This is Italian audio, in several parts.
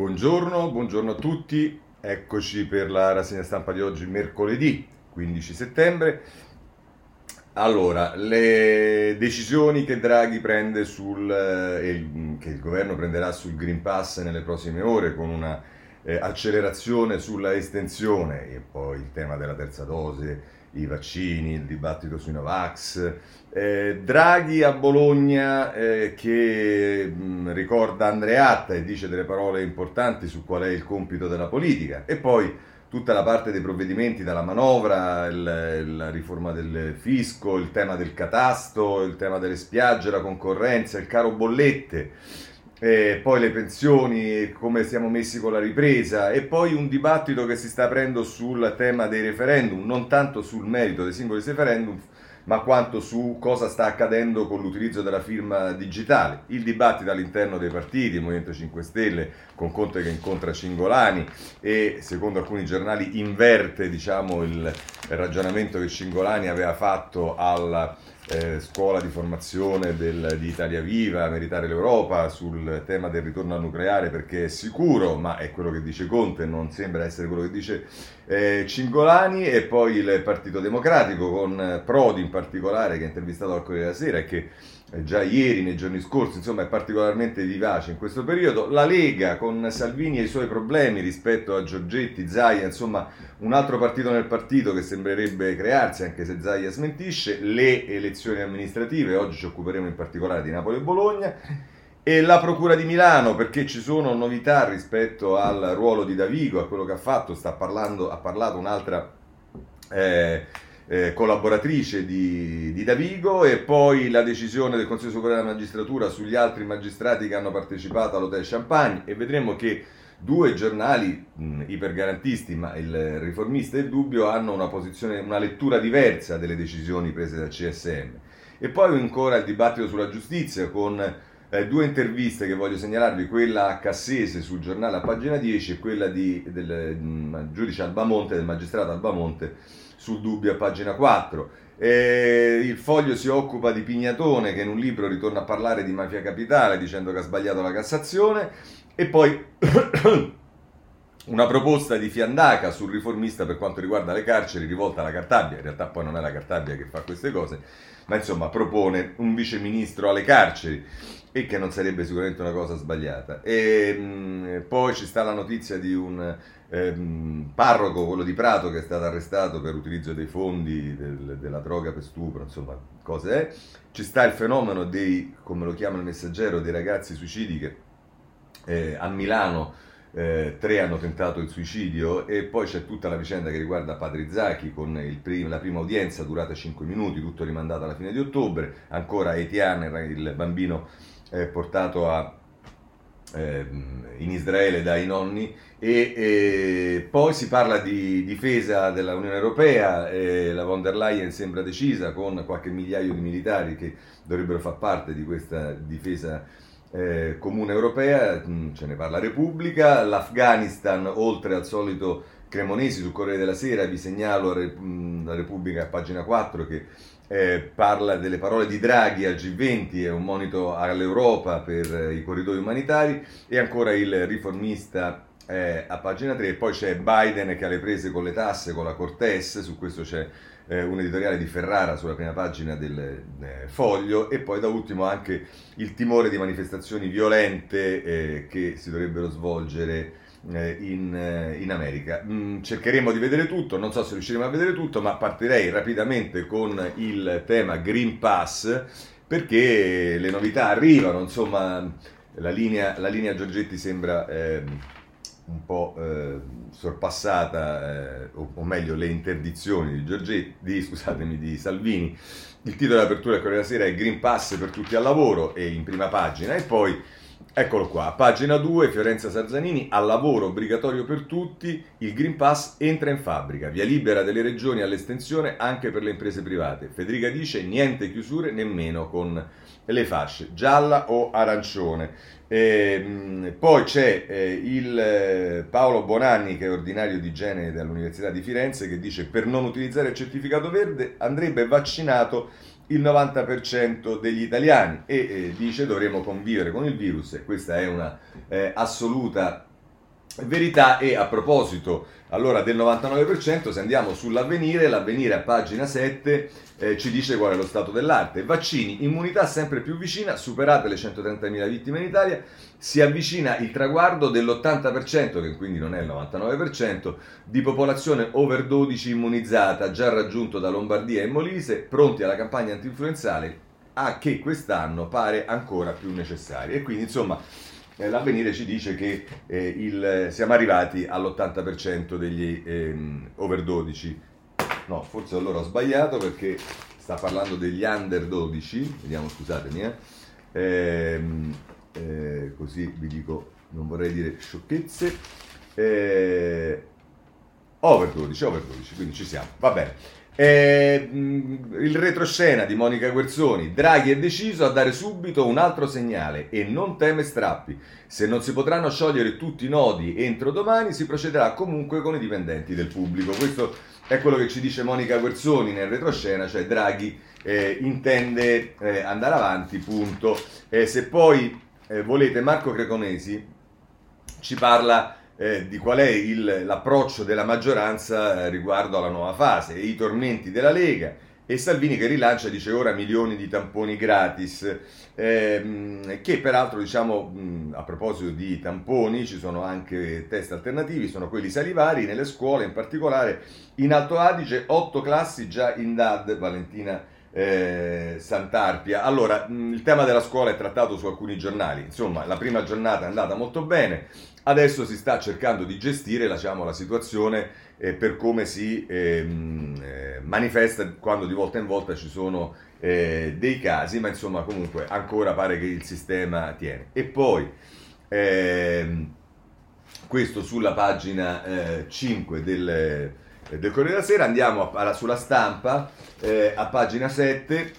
Buongiorno, buongiorno a tutti, eccoci per la rassegna stampa di oggi, mercoledì 15 settembre. Allora, le decisioni che Draghi prende sul, eh, che il governo prenderà sul Green Pass nelle prossime ore con una eh, accelerazione sulla estensione e poi il tema della terza dose, i vaccini, il dibattito sui Novax. Eh, Draghi a Bologna eh, che mh, ricorda Andreatta e dice delle parole importanti su qual è il compito della politica e poi tutta la parte dei provvedimenti dalla manovra, il, la riforma del fisco, il tema del catasto, il tema delle spiagge, la concorrenza, il caro bollette e poi le pensioni, come siamo messi con la ripresa e poi un dibattito che si sta aprendo sul tema dei referendum, non tanto sul merito dei singoli referendum, ma quanto su cosa sta accadendo con l'utilizzo della firma digitale. Il dibattito all'interno dei partiti, il Movimento 5 Stelle con Conte che incontra Cingolani e secondo alcuni giornali inverte diciamo, il ragionamento che Cingolani aveva fatto alla eh, scuola di formazione del, di Italia Viva, Meritare l'Europa, sul tema del ritorno al nucleare perché è sicuro, ma è quello che dice Conte, non sembra essere quello che dice eh, Cingolani, e poi il Partito Democratico con Prodi in particolare che ha intervistato al Corriere della Sera e che già ieri, nei giorni scorsi, insomma è particolarmente vivace in questo periodo. La Lega con Salvini e i suoi problemi rispetto a Giorgetti, Zaia, insomma un altro partito nel partito che sembrerebbe crearsi, anche se Zaia smentisce, le elezioni amministrative, oggi ci occuperemo in particolare di Napoli e Bologna, e la Procura di Milano perché ci sono novità rispetto al ruolo di Davigo, a quello che ha fatto, sta parlando, ha parlato un'altra... Eh, eh, collaboratrice di, di, Davigo e poi la decisione del Consiglio Superiore della Magistratura sugli altri magistrati che hanno partecipato all'Hotel Champagne e vedremo che due giornali mh, ipergarantisti, ma il riformista e il dubbio, hanno una, una lettura diversa delle decisioni prese dal CSM. E poi ancora il dibattito sulla giustizia con eh, due interviste che voglio segnalarvi, quella a Cassese sul giornale a pagina 10 e quella di, del mh, giudice Albamonte, del magistrato Albamonte sul dubbio a pagina 4. E il foglio si occupa di Pignatone che in un libro ritorna a parlare di mafia capitale dicendo che ha sbagliato la Cassazione e poi una proposta di Fiandaca sul riformista per quanto riguarda le carceri rivolta alla Cartabia, in realtà poi non è la Cartabia che fa queste cose, ma insomma propone un viceministro alle carceri e che non sarebbe sicuramente una cosa sbagliata. E mh, mm, poi ci sta la notizia di un ehm, parroco, quello di Prato, che è stato arrestato per utilizzo dei fondi del, della droga per stupro, insomma, cose è. Ci sta il fenomeno dei, come lo chiama il messaggero, dei ragazzi suicidi che eh, a Milano eh, tre hanno tentato il suicidio e poi c'è tutta la vicenda che riguarda Padre Zacchi con prim- la prima udienza durata 5 minuti, tutto rimandato alla fine di ottobre, ancora Etienne, il bambino eh, portato a in Israele dai nonni e, e, poi si parla di difesa dell'Unione Europea, la von der Leyen sembra decisa con qualche migliaio di militari che dovrebbero far parte di questa difesa eh, comune europea, mm, ce ne parla Repubblica, l'Afghanistan oltre al solito Cremonesi sul Corriere della Sera, vi segnalo mm, la Repubblica a pagina 4 che eh, parla delle parole di Draghi al G20 è un monito all'Europa per eh, i corridoi umanitari e ancora il riformista eh, a pagina 3 e poi c'è Biden che ha le prese con le tasse con la Cortes, su questo c'è eh, un editoriale di Ferrara sulla prima pagina del eh, foglio. E poi da ultimo anche il timore di manifestazioni violente eh, che si dovrebbero svolgere in, eh, in, America. Mm, cercheremo di vedere tutto, non so se riusciremo a vedere tutto, ma partirei rapidamente con il tema Green Pass perché le novità arrivano, insomma la linea, la linea Giorgetti sembra eh, un po' eh, sorpassata, eh, o, o, meglio le interdizioni di, Giorgetti, di, scusatemi, di Salvini. Il titolo dell'apertura del Corriere della Sera è Green Pass per tutti al lavoro e in prima pagina e poi Eccolo qua, pagina 2, Fiorenza Sarzanini, al lavoro obbligatorio per tutti, il Green Pass entra in fabbrica, via libera delle regioni all'estensione anche per le imprese private. Federica dice niente chiusure nemmeno con le fasce, gialla o arancione. E, ehm, poi c'è eh, il eh, Paolo Bonanni che è ordinario di igiene dell'Università di Firenze che dice per non utilizzare il certificato verde andrebbe vaccinato il 90% degli italiani e eh, dice dovremo convivere con il virus e questa è una eh, assoluta Verità e a proposito allora del 99%, se andiamo sull'avvenire, l'avvenire a pagina 7 eh, ci dice qual è lo stato dell'arte. Vaccini, immunità sempre più vicina, superate le 130.000 vittime in Italia, si avvicina il traguardo dell'80%, che quindi non è il 99%, di popolazione over 12 immunizzata, già raggiunto da Lombardia e Molise, pronti alla campagna antinfluenzale, a che quest'anno pare ancora più necessaria. E quindi insomma eh, l'avvenire ci dice che eh, il, siamo arrivati all'80% degli ehm, over 12. No, forse allora ho sbagliato perché sta parlando degli under 12. Vediamo, scusatemi, eh. Ehm, eh, così vi dico, non vorrei dire sciocchezze. Eh, over 12, over 12, quindi ci siamo. Va bene. Eh, il retroscena di Monica Guerzoni. Draghi è deciso a dare subito un altro segnale e non teme strappi. Se non si potranno sciogliere tutti i nodi entro domani, si procederà comunque con i dipendenti del pubblico. Questo è quello che ci dice Monica Guerzoni nel retroscena, cioè Draghi eh, intende eh, andare avanti, punto. se poi eh, volete, Marco Creconesi ci parla eh, di qual è il, l'approccio della maggioranza eh, riguardo alla nuova fase, i tormenti della Lega e Salvini che rilancia, dice ora milioni di tamponi gratis, ehm, che peraltro diciamo mh, a proposito di tamponi ci sono anche test alternativi, sono quelli salivari nelle scuole, in particolare in Alto Adige, 8 classi già in DAD, Valentina eh, Sant'Arpia. Allora, mh, il tema della scuola è trattato su alcuni giornali, insomma la prima giornata è andata molto bene, Adesso si sta cercando di gestire diciamo, la situazione eh, per come si ehm, eh, manifesta quando di volta in volta ci sono eh, dei casi, ma insomma comunque ancora pare che il sistema tiene. E poi ehm, questo sulla pagina 5 eh, del, eh, del Corriere della Sera, andiamo a, a, sulla stampa eh, a pagina 7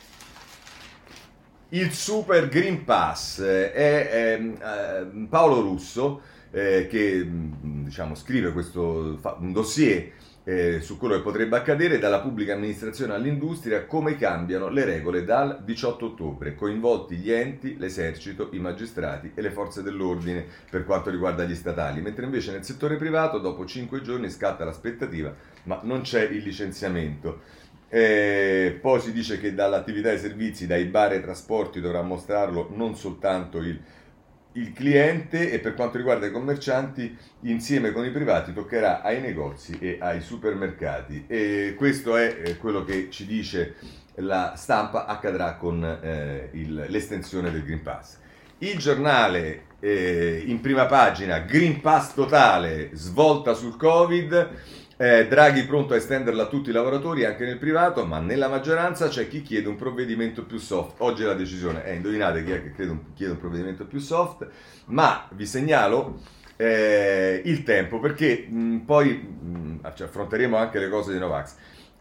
il Super Green Pass è, è, è Paolo Russo eh, che mm, diciamo, scrive questo un dossier eh, su quello che potrebbe accadere dalla pubblica amministrazione all'industria, come cambiano le regole dal 18 ottobre, coinvolti gli enti, l'esercito, i magistrati e le forze dell'ordine per quanto riguarda gli statali, mentre invece nel settore privato dopo 5 giorni scatta l'aspettativa, ma non c'è il licenziamento. Eh, poi si dice che dall'attività dei servizi, dai bar ai trasporti dovrà mostrarlo non soltanto il il cliente e per quanto riguarda i commercianti insieme con i privati toccherà ai negozi e ai supermercati e questo è eh, quello che ci dice la stampa accadrà con eh, il, l'estensione del Green Pass. Il giornale eh, in prima pagina Green Pass totale, svolta sul Covid eh, Draghi pronto a estenderla a tutti i lavoratori anche nel privato, ma nella maggioranza c'è chi chiede un provvedimento più soft. Oggi la decisione è, indovinate chi è che chiede un provvedimento più soft, ma vi segnalo eh, il tempo perché mh, poi mh, cioè, affronteremo anche le cose di Novax.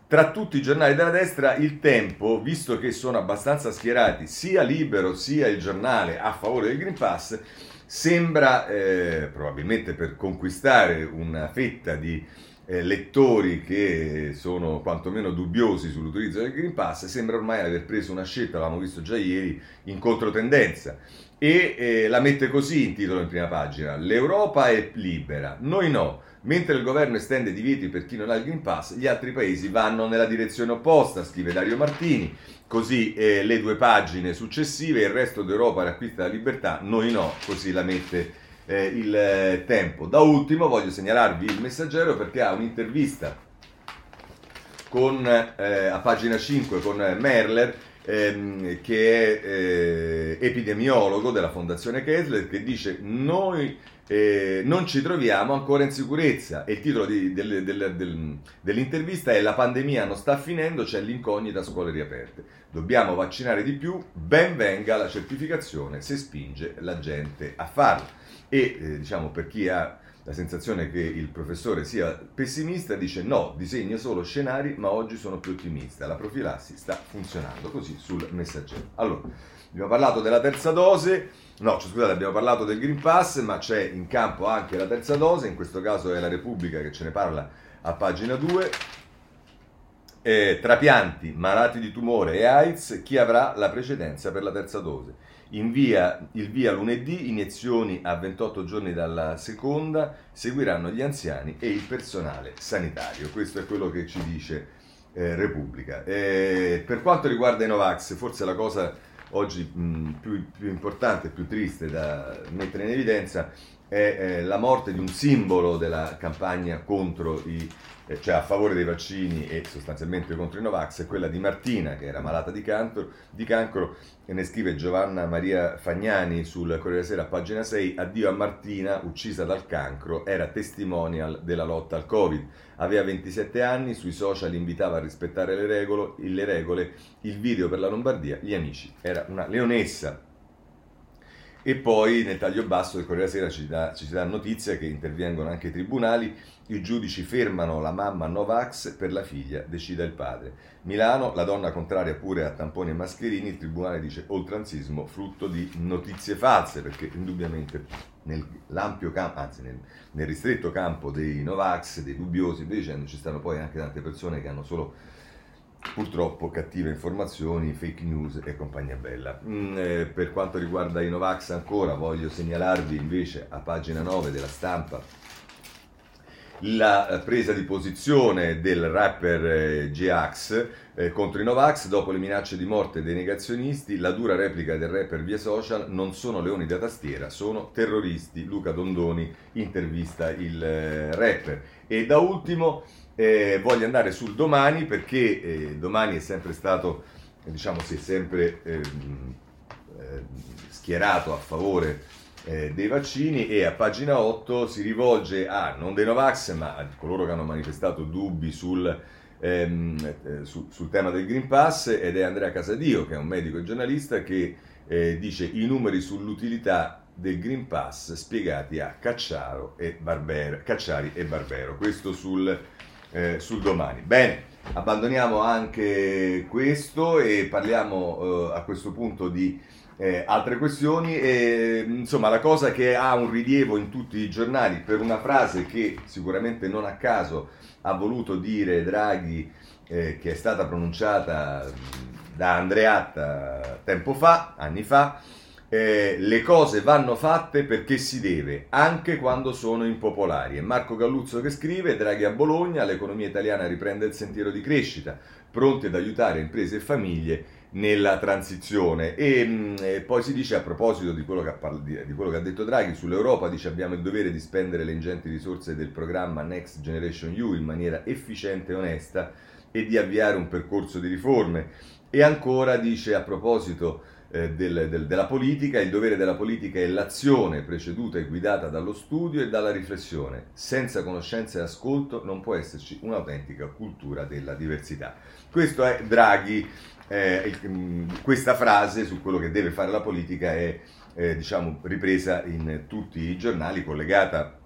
Tra tutti i giornali della destra, il tempo, visto che sono abbastanza schierati sia Libero sia il giornale a favore del Green Pass, sembra, eh, probabilmente per conquistare una fetta di eh, lettori che sono quantomeno dubbiosi sull'utilizzo del Green Pass, sembra ormai aver preso una scelta, l'avevamo visto già ieri, in controtendenza. E eh, la mette così in titolo in prima pagina: L'Europa è libera, noi no. Mentre il governo estende divieti per chi non ha il Green Pass, gli altri paesi vanno nella direzione opposta, scrive Dario Martini. Così eh, le due pagine successive, il resto d'Europa riacquista la libertà, noi no, così la mette eh, il eh, tempo. Da ultimo voglio segnalarvi il messaggero perché ha un'intervista con, eh, a pagina 5 con Merler ehm, che è eh, epidemiologo della Fondazione Kessler che dice noi eh, non ci troviamo ancora in sicurezza e il titolo di, del, del, del, dell'intervista è La pandemia non sta finendo, c'è l'incognita scuole riaperte. Dobbiamo vaccinare di più, ben venga la certificazione se spinge la gente a farlo e eh, diciamo per chi ha la sensazione che il professore sia pessimista dice no, disegna solo scenari ma oggi sono più ottimista, la profilassi sta funzionando. Così sul messaggero. Allora, abbiamo parlato della terza dose, no scusate abbiamo parlato del Green Pass ma c'è in campo anche la terza dose, in questo caso è la Repubblica che ce ne parla a pagina 2 eh, trapianti, malati di tumore e AIDS, chi avrà la precedenza per la terza dose. Invia il via lunedì, iniezioni a 28 giorni dalla seconda, seguiranno gli anziani e il personale sanitario. Questo è quello che ci dice eh, Repubblica. Eh, per quanto riguarda i Novax, forse la cosa oggi mh, più, più importante, più triste da mettere in evidenza è eh, la morte di un simbolo della campagna i eh, cioè a favore dei vaccini e sostanzialmente contro i Novax, è quella di Martina, che era malata di cancro, di cancro e ne scrive Giovanna Maria Fagnani sul Corriere Sera, pagina 6, addio a Martina, uccisa dal cancro, era testimonial della lotta al Covid. Aveva 27 anni, sui social invitava a rispettare le regole, le regole il video per la Lombardia, gli amici. Era una leonessa, e poi nel taglio basso del Corriere della Sera ci, si dà notizia che intervengono anche i tribunali, i giudici fermano la mamma Novax per la figlia, decida il padre. Milano, la donna contraria pure a tamponi e mascherini, il tribunale dice oltranzismo frutto di notizie false, perché indubbiamente nell'ampio campo, anzi nel, nel ristretto campo dei Novax, dei dubbiosi, dicendo, ci stanno poi anche tante persone che hanno solo purtroppo cattive informazioni, fake news e compagnia bella. Mm, eh, per quanto riguarda i Novax ancora, voglio segnalarvi invece a pagina 9 della stampa la presa di posizione del rapper eh, G-Ax eh, contro i Novax dopo le minacce di morte dei negazionisti, la dura replica del rapper via social non sono leoni da tastiera, sono terroristi. Luca Dondoni intervista il eh, rapper. E da ultimo eh, voglio andare sul domani perché eh, domani è sempre stato, diciamo, si è sempre ehm, eh, schierato a favore eh, dei vaccini e a pagina 8 si rivolge a non dei Novax ma a coloro che hanno manifestato dubbi sul, ehm, eh, su, sul tema del Green Pass ed è Andrea Casadio che è un medico e giornalista che eh, dice i numeri sull'utilità del Green Pass spiegati a Cacciaro e Barbero, Cacciari e Barbero. Questo sul eh, sul domani. Bene, abbandoniamo anche questo e parliamo eh, a questo punto di eh, altre questioni. E, insomma, la cosa che ha un rilievo in tutti i giornali per una frase che sicuramente non a caso ha voluto dire Draghi, eh, che è stata pronunciata da Andreatta tempo fa, anni fa eh, le cose vanno fatte perché si deve, anche quando sono impopolari. È Marco Galluzzo che scrive, Draghi a Bologna, l'economia italiana riprende il sentiero di crescita, pronti ad aiutare imprese e famiglie nella transizione. E, mm, e poi si dice a proposito di quello, parla, di, di quello, che ha detto Draghi sull'Europa, dice abbiamo il dovere di spendere le ingenti risorse del programma Next Generation EU in maniera efficiente e onesta e di avviare un percorso di riforme. E ancora dice a proposito eh, del, del, della politica, il dovere della politica è l'azione preceduta e guidata dallo studio e dalla riflessione. Senza conoscenza e ascolto non può esserci un'autentica cultura della diversità. Questo è Draghi, eh, il, mm, questa frase su quello che deve fare la politica è eh, diciamo, ripresa in tutti i giornali, collegata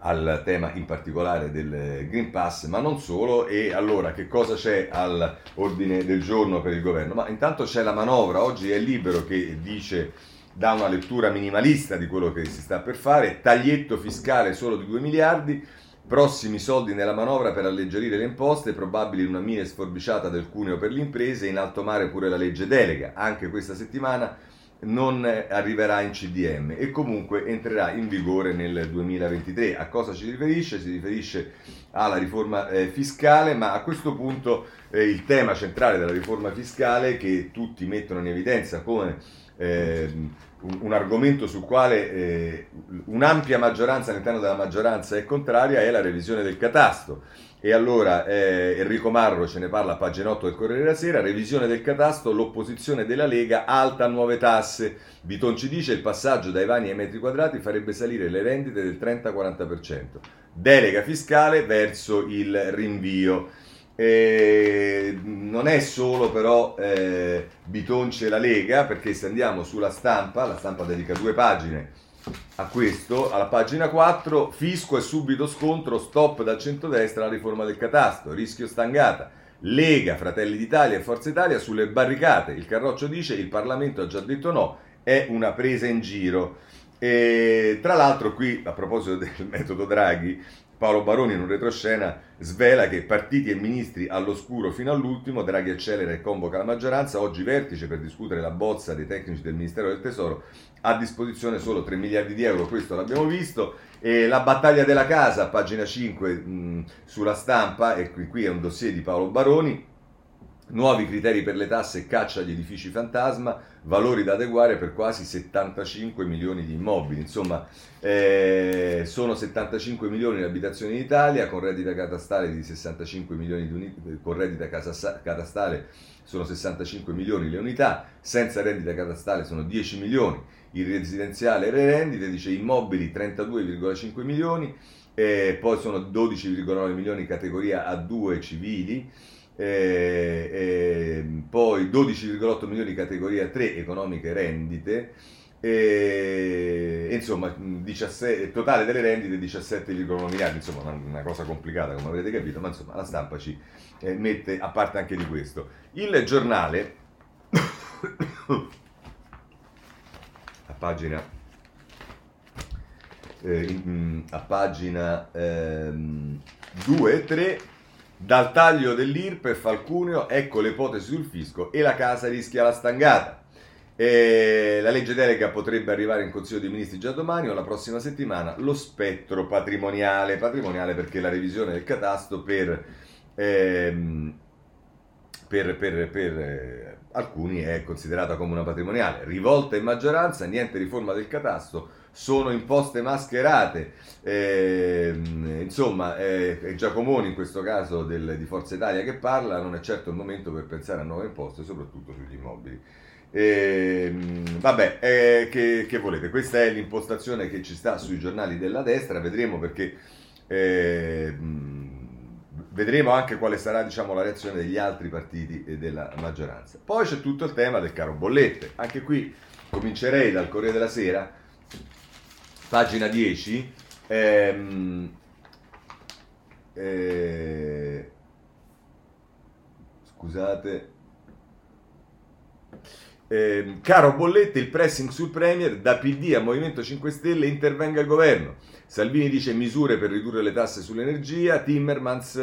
al tema in particolare del Green Pass, ma non solo. E allora che cosa c'è all'ordine del giorno per il governo? Ma intanto c'è la manovra, oggi è libero che dice dà una lettura minimalista di quello che si sta per fare, taglietto fiscale solo di 2 miliardi, prossimi soldi nella manovra per alleggerire le imposte, probabile una mini sforbiciata del cuneo per le imprese, in alto mare pure la legge delega, anche questa settimana non arriverà in CDM e comunque entrerà in vigore nel 2023. A cosa ci riferisce? Si riferisce alla riforma eh, fiscale, ma a questo punto eh, il tema centrale della riforma fiscale che tutti mettono in evidenza come eh, un, un, argomento sul quale eh, un'ampia maggioranza all'interno della maggioranza è contraria è la revisione del catasto e allora eh, Enrico Marro ce ne parla a pagina 8 del Corriere della Sera, revisione del catasto, l'opposizione della Lega alta a nuove tasse. Biton ci dice il passaggio dai vani ai metri quadrati farebbe salire le rendite del 30-40%. Delega fiscale verso il rinvio. Eh, non è solo però eh, Bitonci e la Lega, perché se andiamo sulla stampa, la stampa dedica due pagine a questo, alla pagina 4, fisco e subito scontro, stop dal centrodestra la riforma del catasto, rischio stangata. Lega, Fratelli d'Italia e Forza Italia sulle barricate. Il Carroccio dice il Parlamento ha già detto no, è una presa in giro. E, tra l'altro qui, a proposito del metodo Draghi, Paolo Baroni in un retroscena svela che partiti e ministri all'oscuro fino all'ultimo, Draghi accelera e convoca la maggioranza, oggi vertice per discutere la bozza dei tecnici del Ministero del Tesoro, a disposizione solo 3 miliardi di euro, questo l'abbiamo visto, e la battaglia della casa, pagina 5 mh, sulla stampa, e qui, qui è un dossier di Paolo Baroni, Nuovi criteri per le tasse caccia agli edifici fantasma, valori da adeguare per quasi 75 milioni di immobili. Insomma, eh, sono 75 milioni le abitazioni in Italia, con reddita catastale di 65 milioni di unità, con reddita catastale sono 65 milioni le unità, senza reddita catastale sono 10 milioni, il residenziale e le rendite, dice immobili 32,5 milioni, eh, poi sono 12,9 milioni categoria A2 civili, eh, eh, poi 12,8 milioni categoria 3 economiche rendite, e, insomma, 17, totale delle rendite 17,1 miliardi, insomma una, una, cosa complicata come avrete capito, ma insomma la stampa ci eh, mette a parte anche di questo. Il giornale, a pagina, eh, in, a pagina ehm, 2 e 3, dal taglio dell'IRPEF al cuneo, ecco le ipotesi sul fisco e la casa rischia la stangata. E la legge delega potrebbe arrivare in Consiglio dei Ministri già domani o la prossima settimana. Lo spettro patrimoniale, patrimoniale perché la revisione del catasto per, ehm, per, per, per eh, alcuni è considerata come una patrimoniale. Rivolta in maggioranza, niente riforma del catasto, sono imposte mascherate. Eh, insomma, è, è, Giacomoni in questo caso del, di Forza Italia che parla, non è certo il momento per pensare a nuove imposte, soprattutto sugli immobili. Eh, vabbè, eh, che, che, volete? Questa è l'impostazione che ci sta sui giornali della destra, vedremo perché eh, vedremo anche quale sarà diciamo, la reazione degli altri partiti e della maggioranza. Poi c'è tutto il tema del caro bollette, anche qui comincerei dal Corriere della Sera pagina 10, ehm, eh, scusate, eh, caro Bollette, il pressing sul Premier, da PD a Movimento 5 Stelle intervenga il governo. Salvini dice misure per ridurre le tasse sull'energia, Timmermans,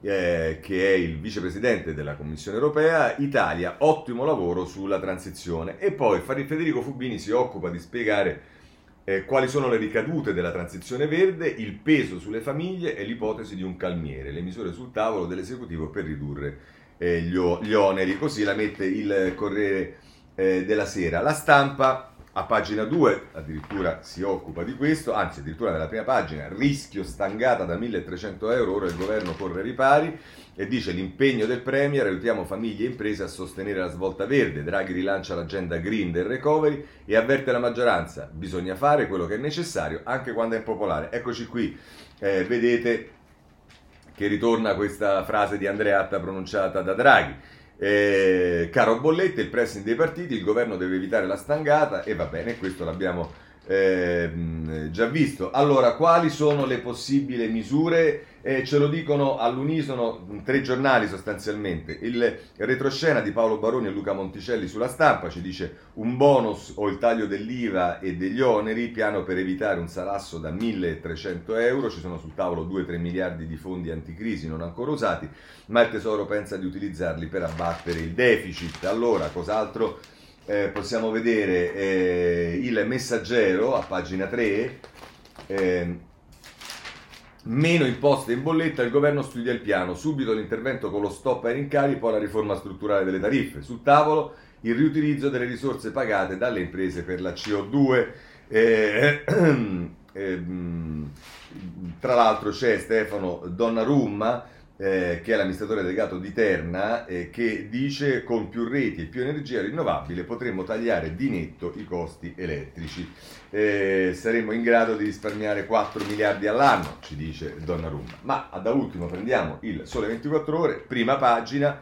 eh, che è il vicepresidente della Commissione europea, Italia, ottimo lavoro sulla transizione. E poi Federico Fubini si occupa di spiegare eh, quali sono le ricadute della transizione verde, il peso sulle famiglie e l'ipotesi di un calmiere, le misure sul tavolo dell'esecutivo per ridurre eh, gli, gli, oneri. Così la mette il Corriere eh, della Sera. La stampa a pagina 2 addirittura si occupa di questo, anzi addirittura nella prima pagina, rischio stangata da 1300 euro, ora il governo corre ripari e dice l'impegno del Premier, aiutiamo famiglie e imprese a sostenere la svolta verde, Draghi rilancia l'agenda green del recovery e avverte la maggioranza, bisogna fare quello che è necessario anche quando è impopolare. Eccoci qui, eh, vedete che ritorna questa frase di Andreatta pronunciata da Draghi. Eh, caro Bollette, il pressing dei partiti, il governo deve evitare la stangata e va bene, questo l'abbiamo eh, già visto. Allora, quali sono le possibili misure? Eh, ce lo dicono all'unisono tre giornali sostanzialmente. Il retroscena di Paolo Baroni e Luca Monticelli sulla stampa ci dice un bonus o il taglio dell'IVA e degli oneri, piano per evitare un salasso da 1300 euro, ci sono sul tavolo 2-3 miliardi di fondi anticrisi non ancora usati, ma il Tesoro pensa di utilizzarli per abbattere il deficit. Allora, cos'altro? Eh, possiamo vedere eh, il messaggero a pagina 3, eh, meno imposte in bolletta, il governo studia il piano, subito l'intervento con lo stop ai rincari, poi la riforma strutturale delle tariffe, sul tavolo il riutilizzo delle risorse pagate dalle imprese per la CO2. Eh, ehm, tra l'altro c'è Stefano Donnarumma eh, che è l'amministratore delegato di Terna, eh, che dice con più reti e più energia rinnovabile potremmo tagliare di netto i costi elettrici. Eh, saremmo in grado di risparmiare 4 miliardi all'anno, ci dice Donnarumma. Ma da ultimo prendiamo il Sole 24 Ore, prima pagina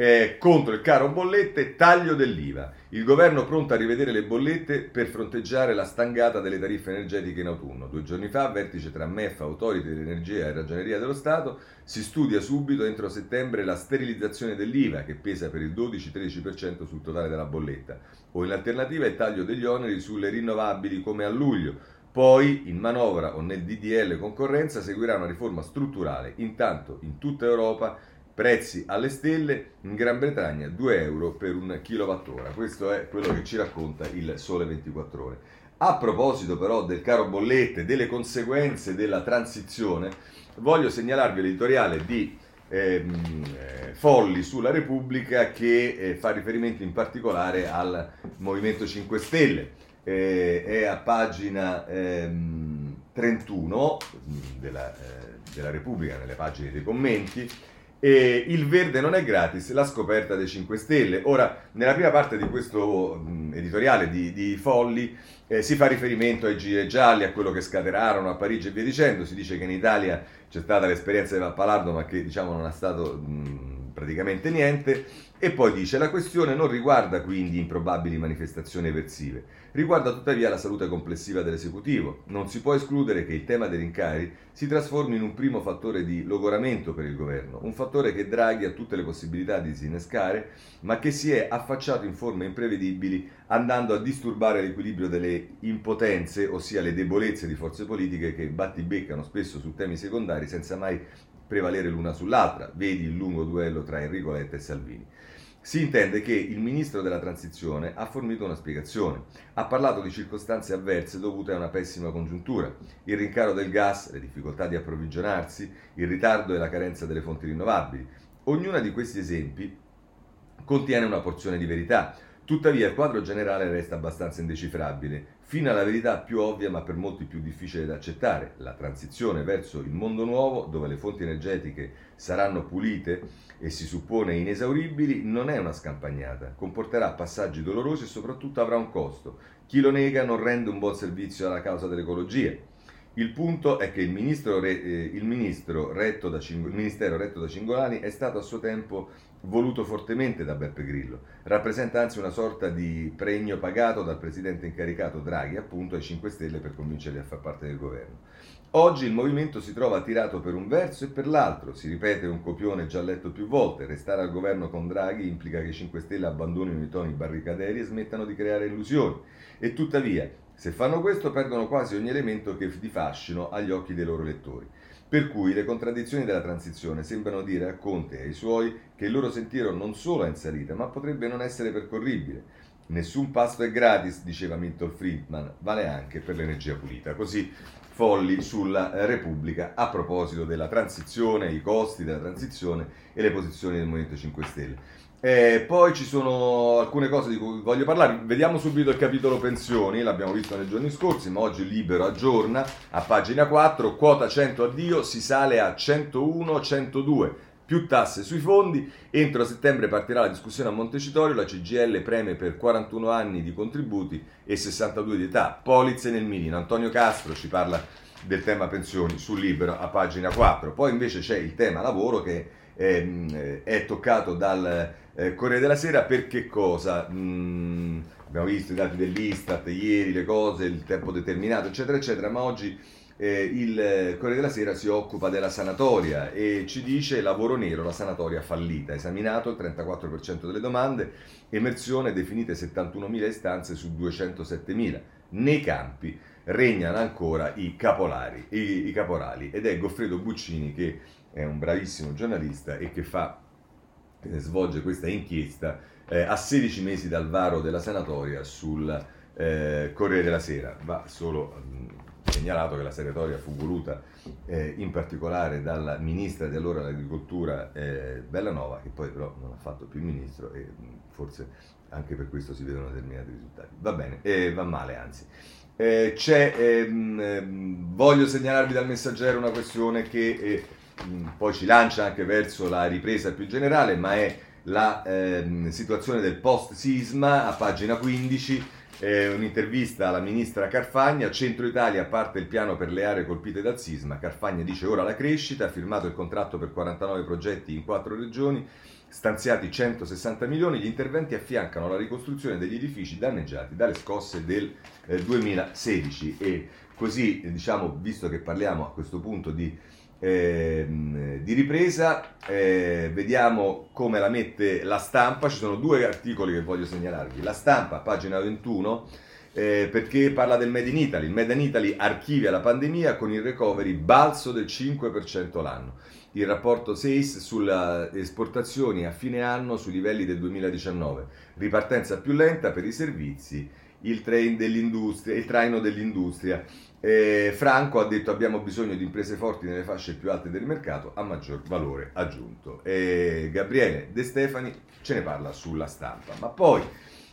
eh, contro il caro bollette, taglio dell'IVA. Il governo pronto a rivedere le bollette per fronteggiare la stangata delle tariffe energetiche in autunno. Due giorni fa, vertice tra MEF, Autority dell'Energia e Ragioneria dello Stato, si studia subito entro settembre la sterilizzazione dell'IVA che pesa per il 12-13% sul totale della bolletta o in alternativa il taglio degli oneri sulle rinnovabili come a luglio Poi in manovra o nel DDL concorrenza seguirà una riforma strutturale. Intanto in tutta Europa prezzi alle stelle, in Gran Bretagna 2 euro per un kilowattora. Questo è quello che ci racconta il Sole 24 ore. A proposito però del caro bollette, delle conseguenze della transizione, voglio segnalarvi l'editoriale di ehm, eh, Folli sulla Repubblica che eh, fa riferimento in particolare al Movimento 5 Stelle. Eh, è a pagina ehm, 31 della, eh, della Repubblica, nelle pagine dei commenti. E il verde non è gratis, la scoperta dei 5 Stelle. Ora, nella prima parte di questo editoriale di, di Folli eh, si fa riferimento ai gilet gialli, a quello che scatenarono a Parigi e via dicendo. Si dice che in Italia c'è stata l'esperienza di Pappalardo, ma che diciamo non ha stato mh, praticamente niente. E poi dice: La questione non riguarda quindi improbabili manifestazioni eversive, riguarda tuttavia la salute complessiva dell'esecutivo. Non si può escludere che il tema dei rincari si trasformi in un primo fattore di logoramento per il governo, un fattore che Draghi ha tutte le possibilità di disinnescare, ma che si è affacciato in forme imprevedibili andando a disturbare l'equilibrio delle impotenze, ossia le debolezze di forze politiche che battibeccano spesso su temi secondari senza mai prevalere l'una sull'altra. Vedi il lungo duello tra Enrico Letta e Salvini. Si intende che il ministro della transizione ha fornito una spiegazione. Ha parlato di circostanze avverse dovute a una pessima congiuntura, il rincaro del gas, le difficoltà di approvvigionarsi, il ritardo e la carenza delle fonti rinnovabili. Ognuna di questi esempi contiene una porzione di verità, tuttavia il quadro generale resta abbastanza indecifrabile, fino alla verità più ovvia ma per molti più difficile da accettare, la transizione verso il mondo nuovo, dove le fonti energetiche saranno pulite, e si suppone inesauribili, non è una scampagnata, comporterà passaggi dolorosi e soprattutto avrà un costo. Chi lo nega non rende un buon servizio alla causa dell'ecologia. Il punto è che il, ministro, eh, il, ministro retto da, il ministero retto da Cingolani è stato a suo tempo voluto fortemente da Beppe Grillo. Rappresenta anzi una sorta di pregno pagato dal presidente incaricato Draghi appunto ai 5 Stelle per convincerli a far parte del governo. Oggi il movimento si trova tirato per un verso e per l'altro, si ripete un copione già letto più volte, restare al governo con Draghi implica che i 5 Stelle abbandonino i toni barricaderi e smettano di creare illusioni. E tuttavia, se fanno questo perdono quasi ogni elemento che di fascino agli occhi dei loro lettori. Per cui le contraddizioni della transizione sembrano dire a Conte e ai suoi che il loro sentiero non solo è in salita, ma potrebbe non essere percorribile. Nessun pasto è gratis, diceva Milton Friedman, vale anche per l'energia pulita. Così folli sulla Repubblica a proposito della transizione, i costi della transizione e le posizioni del Movimento 5 Stelle. Eh, poi ci sono alcune cose di cui voglio parlare. Vediamo subito il capitolo pensioni, l'abbiamo visto nei giorni scorsi, ma oggi Libero aggiorna a pagina 4, quota 100 addio, si sale a 101-102 più tasse sui fondi. Entro settembre partirà la discussione a Montecitorio, la CGL preme per 41 anni di contributi e 62 di età. Polizze nel mirino. Antonio Castro ci parla del tema pensioni sul libro a pagina 4. Poi invece c'è il tema lavoro che eh, è toccato dal eh, Corriere della Sera per che cosa? Mm, abbiamo visto i dati dell'Istat ieri, le cose, il tempo determinato, eccetera, eccetera, ma oggi eh, il Corriere della Sera si occupa della sanatoria e ci dice lavoro nero, la sanatoria fallita, esaminato il 34% delle domande, emersione definite 71.000 istanze su 207.000. Nei campi regnano ancora i, capolari, i, i caporali ed è Goffredo Buccini che è un bravissimo giornalista e che fa, eh, svolge questa inchiesta eh, a 16 mesi dal varo della sanatoria sul eh, Corriere della Sera. Va solo mh, mm, segnalato che la segretoria fu voluta eh, in particolare dalla ministra di allora dell'agricoltura eh, Bellanova, che poi però non ha fatto più il ministro e mh, forse anche per questo si vedono determinati risultati. Va bene, eh, va male anzi. Eh, c'è, ehm, ehm, voglio segnalarvi dal messaggero una questione che eh, mh, poi ci lancia anche verso la ripresa più generale, ma è la ehm, situazione del post sisma a pagina 15 eh, un'intervista alla ministra Carfagna, Centro Italia parte il piano per le aree colpite dal sisma, Carfagna dice ora la crescita, ha firmato il contratto per 49 progetti in quattro regioni, stanziati 160 milioni, gli interventi affiancano la ricostruzione degli edifici danneggiati dalle scosse del eh, 2016 e così diciamo, visto che parliamo a questo punto di eh, di ripresa. Eh, vediamo come la mette la stampa. Ci sono due articoli che voglio segnalarvi. La stampa, pagina 21. eh, perché parla del Made in Italy. Il Made in Italy archivia la pandemia con il recovery balzo del 5% l'anno. Il rapporto SACE sulle esportazioni a fine anno sui livelli del 2019. Ripartenza più lenta per i servizi, il, train dell'industria, il traino dell'industria. Eh, Franco ha detto abbiamo bisogno di imprese forti nelle fasce più alte del mercato a maggior valore aggiunto. E Gabriele De Stefani ce ne parla sulla stampa. Ma poi,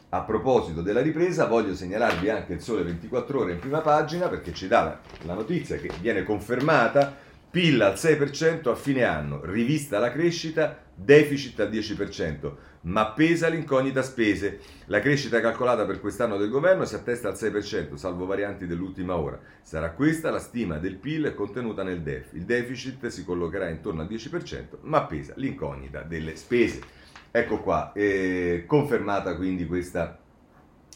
a proposito della ripresa, voglio segnalarvi anche il Sole 24 ore in prima pagina perché ci dà la, la notizia che viene confermata. PIL al 6% a fine anno, rivista la crescita, deficit al 10% ma pesa l'incognita spese. La crescita calcolata per quest'anno del governo si attesta al 6%, salvo varianti dell'ultima ora. Sarà questa la stima del PIL contenuta nel DEF. Il deficit si collocherà intorno al 10%, ma pesa l'incognita delle spese. Ecco qua, eh, confermata quindi questa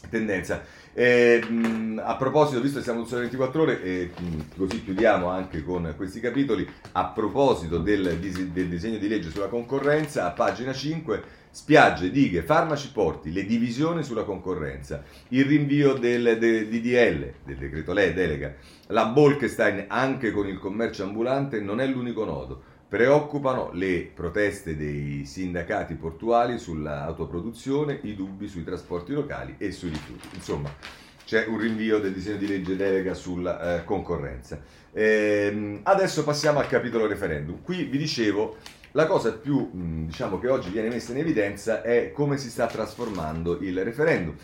tendenza. Eh, mh, a proposito, visto che siamo su 24 ore, eh, mh, così chiudiamo anche con questi capitoli, a proposito del, del disegno di legge sulla concorrenza, a pagina 5 spiagge, dighe, farmaci, porti, le divisioni sulla concorrenza, il rinvio del, del DDL, del decreto lei delega, la Bolkestein anche con il commercio ambulante non è l'unico nodo. Preoccupano le proteste dei sindacati portuali sull'autoproduzione, i dubbi sui trasporti locali e sui rifiuti. Insomma, c'è un rinvio del disegno di legge delega sulla eh, concorrenza. Ehm, adesso passiamo al capitolo referendum. Qui vi dicevo la cosa più diciamo, che oggi viene messa in evidenza è come si sta trasformando il referendum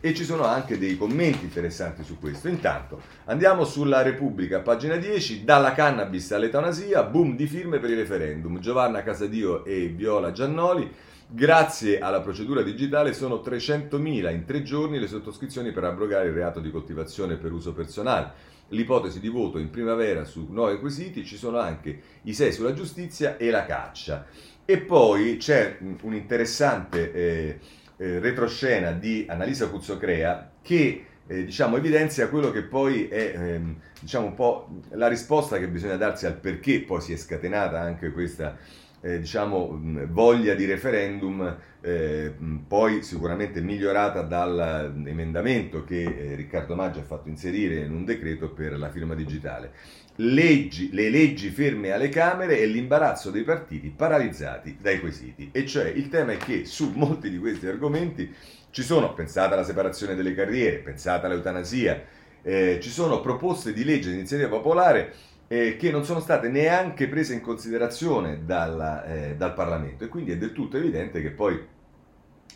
e ci sono anche dei commenti interessanti su questo. Intanto andiamo sulla Repubblica, pagina 10, dalla cannabis all'eutanasia, boom di firme per il referendum. Giovanna Casadio e Viola Giannoli. Grazie alla procedura digitale sono 300.000 in tre giorni le sottoscrizioni per abrogare il reato di coltivazione per uso personale l'ipotesi di voto in primavera su nuovi quesiti, ci sono anche i sei sulla giustizia e la caccia. E poi c'è un interessante eh, eh, retroscena di Annalisa Cuzzocrea che eh, diciamo, evidenzia quello che poi è ehm, diciamo, un po' la risposta che bisogna darsi al perché poi si è scatenata anche questa eh, diciamo, voglia di referendum, eh, poi sicuramente migliorata dall'emendamento che eh, Riccardo Maggi ha fatto inserire in un decreto per la firma digitale. Leggi, le leggi ferme alle Camere e l'imbarazzo dei partiti paralizzati dai quesiti. E cioè il tema è che su molti di questi argomenti ci sono, pensate alla separazione delle carriere, pensate all'eutanasia, eh, ci sono proposte di legge di iniziativa popolare eh, che non sono state neanche prese in considerazione dalla, eh, dal Parlamento e quindi è del tutto evidente che poi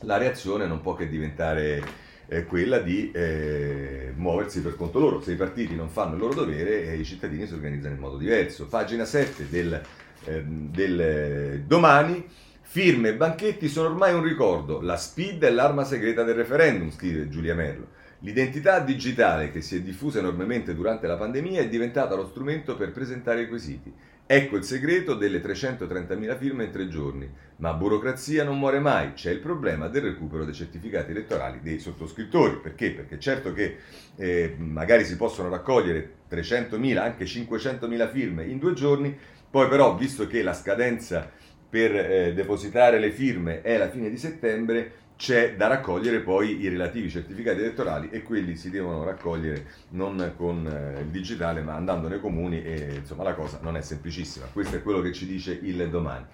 la reazione non può che diventare eh, quella di eh, muoversi per conto loro. Se i partiti non fanno il loro dovere, eh, i cittadini si organizzano in modo diverso. Pagina 7 del, ehm, del eh, domani. Firme e banchetti sono ormai un ricordo. La SPID è l'arma segreta del referendum, scrive Giulia Merlo. L'identità digitale che si è diffusa enormemente durante la pandemia è diventata lo strumento per presentare i quesiti. Ecco il segreto delle 330.000 firme in tre giorni. Ma burocrazia non muore mai, c'è il problema del recupero dei certificati elettorali dei sottoscrittori. Perché? Perché certo che eh, magari si possono raccogliere 300.000, anche 500.000 firme in due giorni, poi però, visto che la scadenza per eh, depositare le firme è la fine di settembre, c'è da raccogliere poi i relativi certificati elettorali e quelli si devono raccogliere non con eh, il digitale ma andando nei comuni e insomma la cosa non è semplicissima. Questo è quello che ci dice il domani.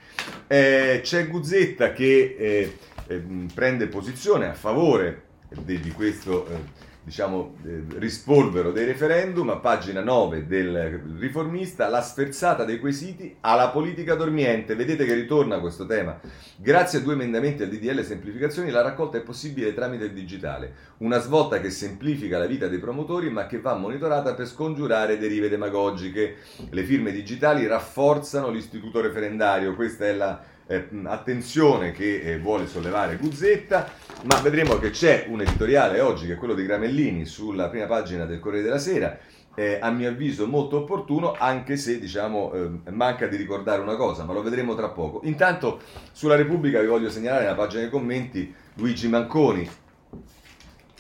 Eh, c'è Guzzetta che eh, eh prende posizione a favore di, di questo eh, diciamo, eh, rispolvero dei referendum, a pagina 9 del riformista, la sferzata dei quesiti alla politica dormiente. Vedete che ritorna questo tema. Grazie a due emendamenti al DDL semplificazioni, la raccolta è possibile tramite il digitale. Una svolta che semplifica la vita dei promotori, ma che va monitorata per scongiurare derive demagogiche. Le firme digitali rafforzano l'istituto referendario. Questa è la eh, attenzione che eh, vuole sollevare Guzzetta, ma vedremo che c'è un editoriale oggi che è quello di Gramellini sulla prima pagina del Corriere della Sera, eh, a mio avviso molto opportuno, anche se diciamo eh, manca di ricordare una cosa, ma lo vedremo tra poco. Intanto sulla Repubblica vi voglio segnalare nella pagina dei commenti Luigi Manconi,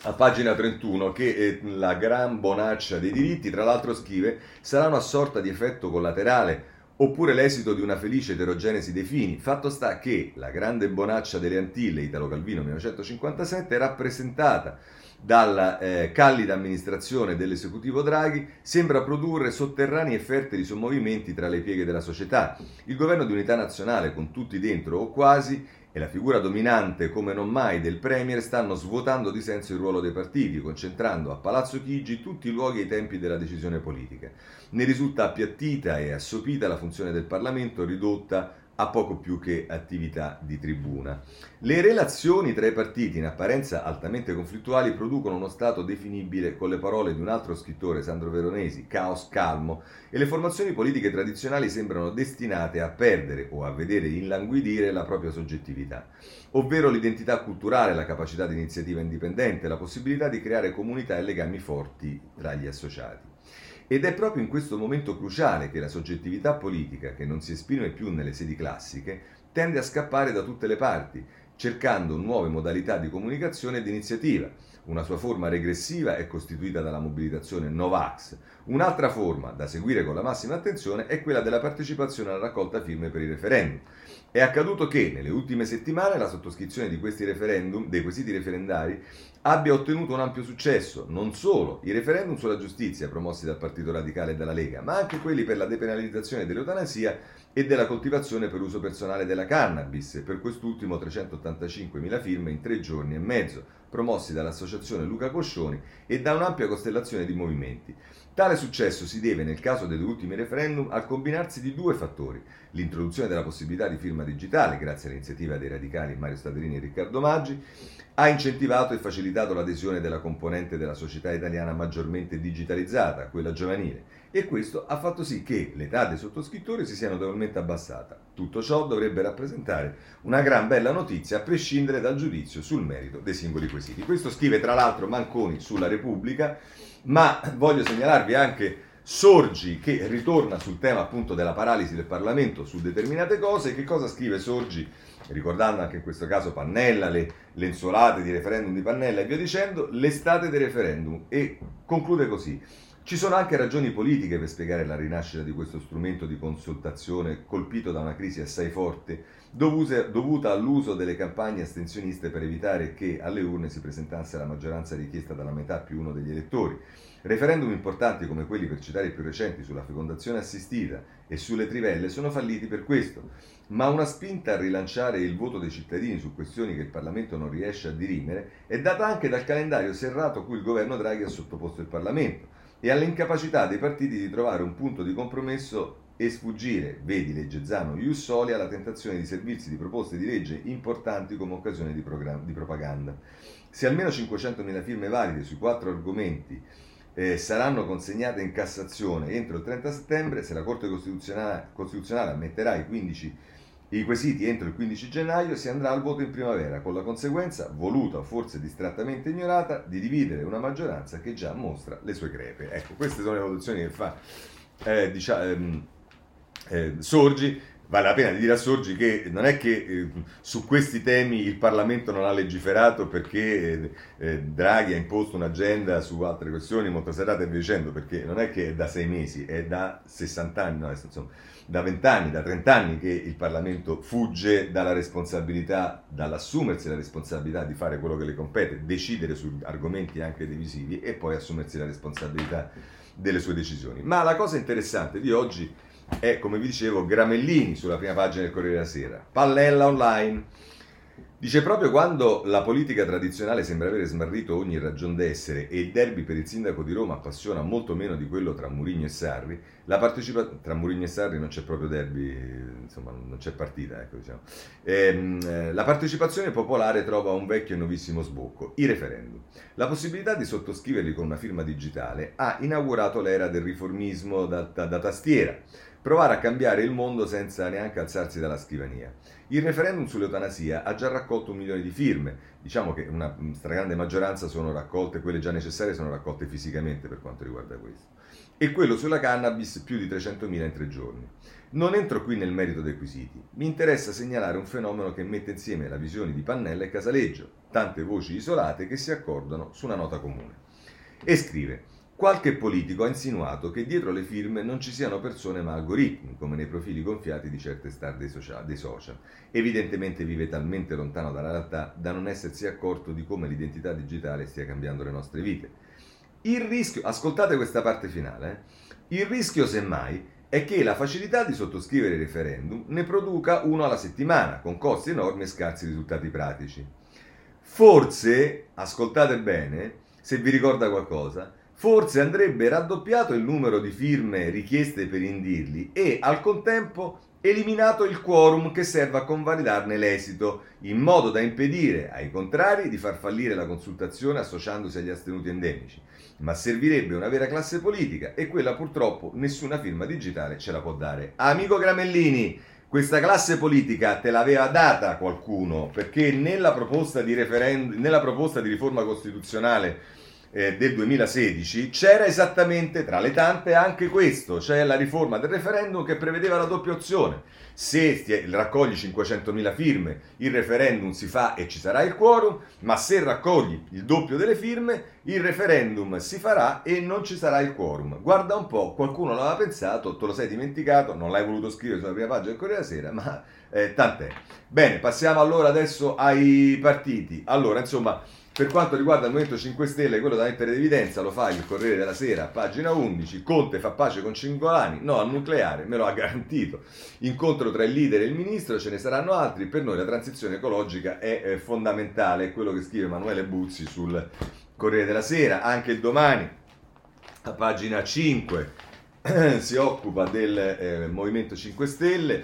a pagina 31 che eh, la gran bonaccia dei diritti, tra l'altro scrive, sarà una sorta di effetto collaterale oppure l'esito di una felice eterogenesi dei fini. Fatto sta che la grande bonaccia delle Antille, Italo Calvino 1957, rappresentata dalla eh, callida amministrazione dell'esecutivo Draghi, sembra produrre sotterranei e fertili sommovimenti tra le pieghe della società. Il governo di unità nazionale, con tutti dentro o quasi, e la figura dominante come non mai del Premier stanno svuotando di senso il ruolo dei partiti, concentrando a Palazzo Chigi tutti i luoghi e i tempi della decisione politica. Ne risulta appiattita e assopita la funzione del Parlamento, ridotta a poco più che attività di tribuna. Le relazioni tra i partiti, in apparenza altamente conflittuali, producono uno stato definibile con le parole di un altro scrittore, Sandro Veronesi, caos calmo, e le formazioni politiche tradizionali sembrano destinate a perdere o a vedere inlanguidire la propria soggettività, ovvero l'identità culturale, la capacità di iniziativa indipendente, la possibilità di creare comunità e legami forti tra gli associati. Ed è proprio in questo momento cruciale che la soggettività politica, che non si esprime più nelle sedi classiche, tende a scappare da tutte le parti, cercando nuove modalità di comunicazione e di iniziativa. Una sua forma regressiva è costituita dalla mobilitazione Novax. Un'altra forma, da seguire con la massima attenzione, è quella della partecipazione alla raccolta firme per i referendum. È accaduto che nelle ultime settimane la sottoscrizione di questi referendum, dei quesiti referendari, abbia ottenuto un ampio successo, non solo i referendum sulla giustizia promossi dal Partito Radicale e dalla Lega, ma anche quelli per la depenalizzazione dell'eutanasia e della coltivazione per uso personale della cannabis, per quest'ultimo 385.000 firme in tre giorni e mezzo, promossi dall'associazione Luca Coscioni e da un'ampia costellazione di movimenti. Tale successo si deve, nel caso degli ultimi referendum, al combinarsi di due fattori. L'introduzione della possibilità di firma digitale, grazie all'iniziativa dei radicali Mario Staderini e Riccardo Maggi, ha incentivato e facilitato l'adesione della componente della società italiana maggiormente digitalizzata, quella giovanile, e questo ha fatto sì che l'età dei sottoscrittori si sia notevolmente abbassata. Tutto ciò dovrebbe rappresentare una gran bella notizia a prescindere dal giudizio sul merito dei singoli quesiti. Questo scrive tra l'altro Manconi sulla Repubblica ma voglio segnalarvi anche Sorgi che ritorna sul tema appunto della paralisi del Parlamento su determinate cose. Che cosa scrive Sorgi? Ricordando anche in questo caso Pannella, le lenzuolate di referendum di Pannella e via dicendo, l'estate dei referendum. E conclude così. Ci sono anche ragioni politiche per spiegare la rinascita di questo strumento di consultazione colpito da una crisi assai forte, dovuta all'uso delle campagne astensioniste per evitare che alle urne si presentasse la maggioranza richiesta dalla metà più uno degli elettori. Referendum importanti come quelli, per citare i più recenti, sulla fecondazione assistita e sulle trivelle sono falliti per questo, ma una spinta a rilanciare il voto dei cittadini su questioni che il Parlamento non riesce a dirimere è data anche dal calendario serrato cui il governo Draghi ha sottoposto il Parlamento e all'incapacità dei partiti di trovare un punto di compromesso e sfuggire, vedi legge Zano Ius Soli, alla tentazione di servirsi di proposte di legge importanti come occasione di, di propaganda. Se almeno 500.000 firme valide sui quattro argomenti eh, saranno consegnate in Cassazione entro il 30 settembre, se la Corte Costituzionale, Costituzionale ammetterà i 15 i quesiti entro il 15 gennaio si andrà al voto in primavera, con la conseguenza, voluta o forse distrattamente ignorata, di dividere una maggioranza che già mostra le sue crepe. Ecco, queste sono le valutazioni che fa eh, diciamo, ehm, eh, Sorgi. Vale la pena di dire a Sorgi che non è che eh, su questi temi il Parlamento non ha legiferato perché eh, eh, Draghi ha imposto un'agenda su altre questioni molto serrate e via dicendo, perché non è che è da sei mesi, è da 60 anni, no, insomma, da 20 anni, da 30 anni che il Parlamento fugge dalla responsabilità, dall'assumersi la responsabilità di fare quello che le compete, decidere su argomenti anche divisivi e poi assumersi la responsabilità delle sue decisioni. Ma la cosa interessante di oggi è, come vi dicevo, Gramellini sulla prima pagina del Corriere della Sera, Pallella online Dice proprio quando la politica tradizionale sembra avere smarrito ogni ragion d'essere e il derby per il sindaco di Roma appassiona molto meno di quello tra Murigno e Sarri, la partecipazione tra Murigno e Sarri non c'è proprio derby, insomma non c'è partita, ecco diciamo. Ehm, eh, la partecipazione popolare trova un vecchio e nuovissimo sbocco, i referendum. La possibilità di sottoscriverli con una firma digitale ha inaugurato l'era del riformismo da, da, da tastiera provare a cambiare il mondo senza neanche alzarsi dalla scrivania. Il referendum sull'eutanasia ha già raccolto un milione di firme, diciamo che una stragrande maggioranza sono raccolte, quelle già necessarie sono raccolte fisicamente per quanto riguarda questo, e quello sulla cannabis più di 300.000 in tre giorni. Non entro qui nel merito dei quesiti, mi interessa segnalare un fenomeno che mette insieme la visione di Pannella e Casaleggio, tante voci isolate che si accordano su una nota comune. E scrive qualche politico ha insinuato che dietro le firme non ci siano persone ma algoritmi, come nei profili gonfiati di certe star dei social. Dei social. Evidentemente vive talmente lontano dalla realtà da non essersi accorto di come l'identità digitale stia cambiando le nostre vite. Il rischio, ascoltate questa parte finale, eh? il rischio semmai è che la facilità di sottoscrivere il referendum ne produca uno alla settimana, con costi enormi e scarsi risultati pratici. Forse, ascoltate bene, se vi ricorda qualcosa, forse andrebbe raddoppiato il numero di firme richieste per indirli e al contempo eliminato il quorum che serve a convalidarne l'esito, in modo da impedire ai contrari di far fallire la consultazione associandosi agli astenuti endemici. Ma servirebbe una vera classe politica e quella purtroppo nessuna firma digitale ce la può dare. Amico Gramellini, questa classe politica te l'aveva data qualcuno perché nella proposta di, referendum, nella proposta di riforma costituzionale eh, del 2016 c'era esattamente tra le tante anche questo, cioè la riforma del referendum che prevedeva la doppia opzione. Se raccogli 500.000 firme, il referendum si fa e ci sarà il quorum, ma se raccogli il doppio delle firme, il referendum si farà e non ci sarà il quorum. Guarda un po', qualcuno l'aveva pensato, te lo sei dimenticato, non l'hai voluto scrivere sulla prima pagina del Corriere della Sera, ma eh, tant'è. Bene, passiamo allora adesso ai partiti. Allora, insomma, per quanto riguarda il Movimento 5 Stelle, quello da mettere in evidenza lo fa il Corriere della Sera, pagina 11. Conte fa pace con Cingolani, no al nucleare, me lo ha garantito. Incontro tra il leader e il ministro, ce ne saranno altri. Per noi la transizione ecologica è eh, fondamentale, è quello che scrive Emanuele Buzzi sul Corriere della Sera. Anche il domani, a pagina 5, si occupa del eh, Movimento 5 Stelle.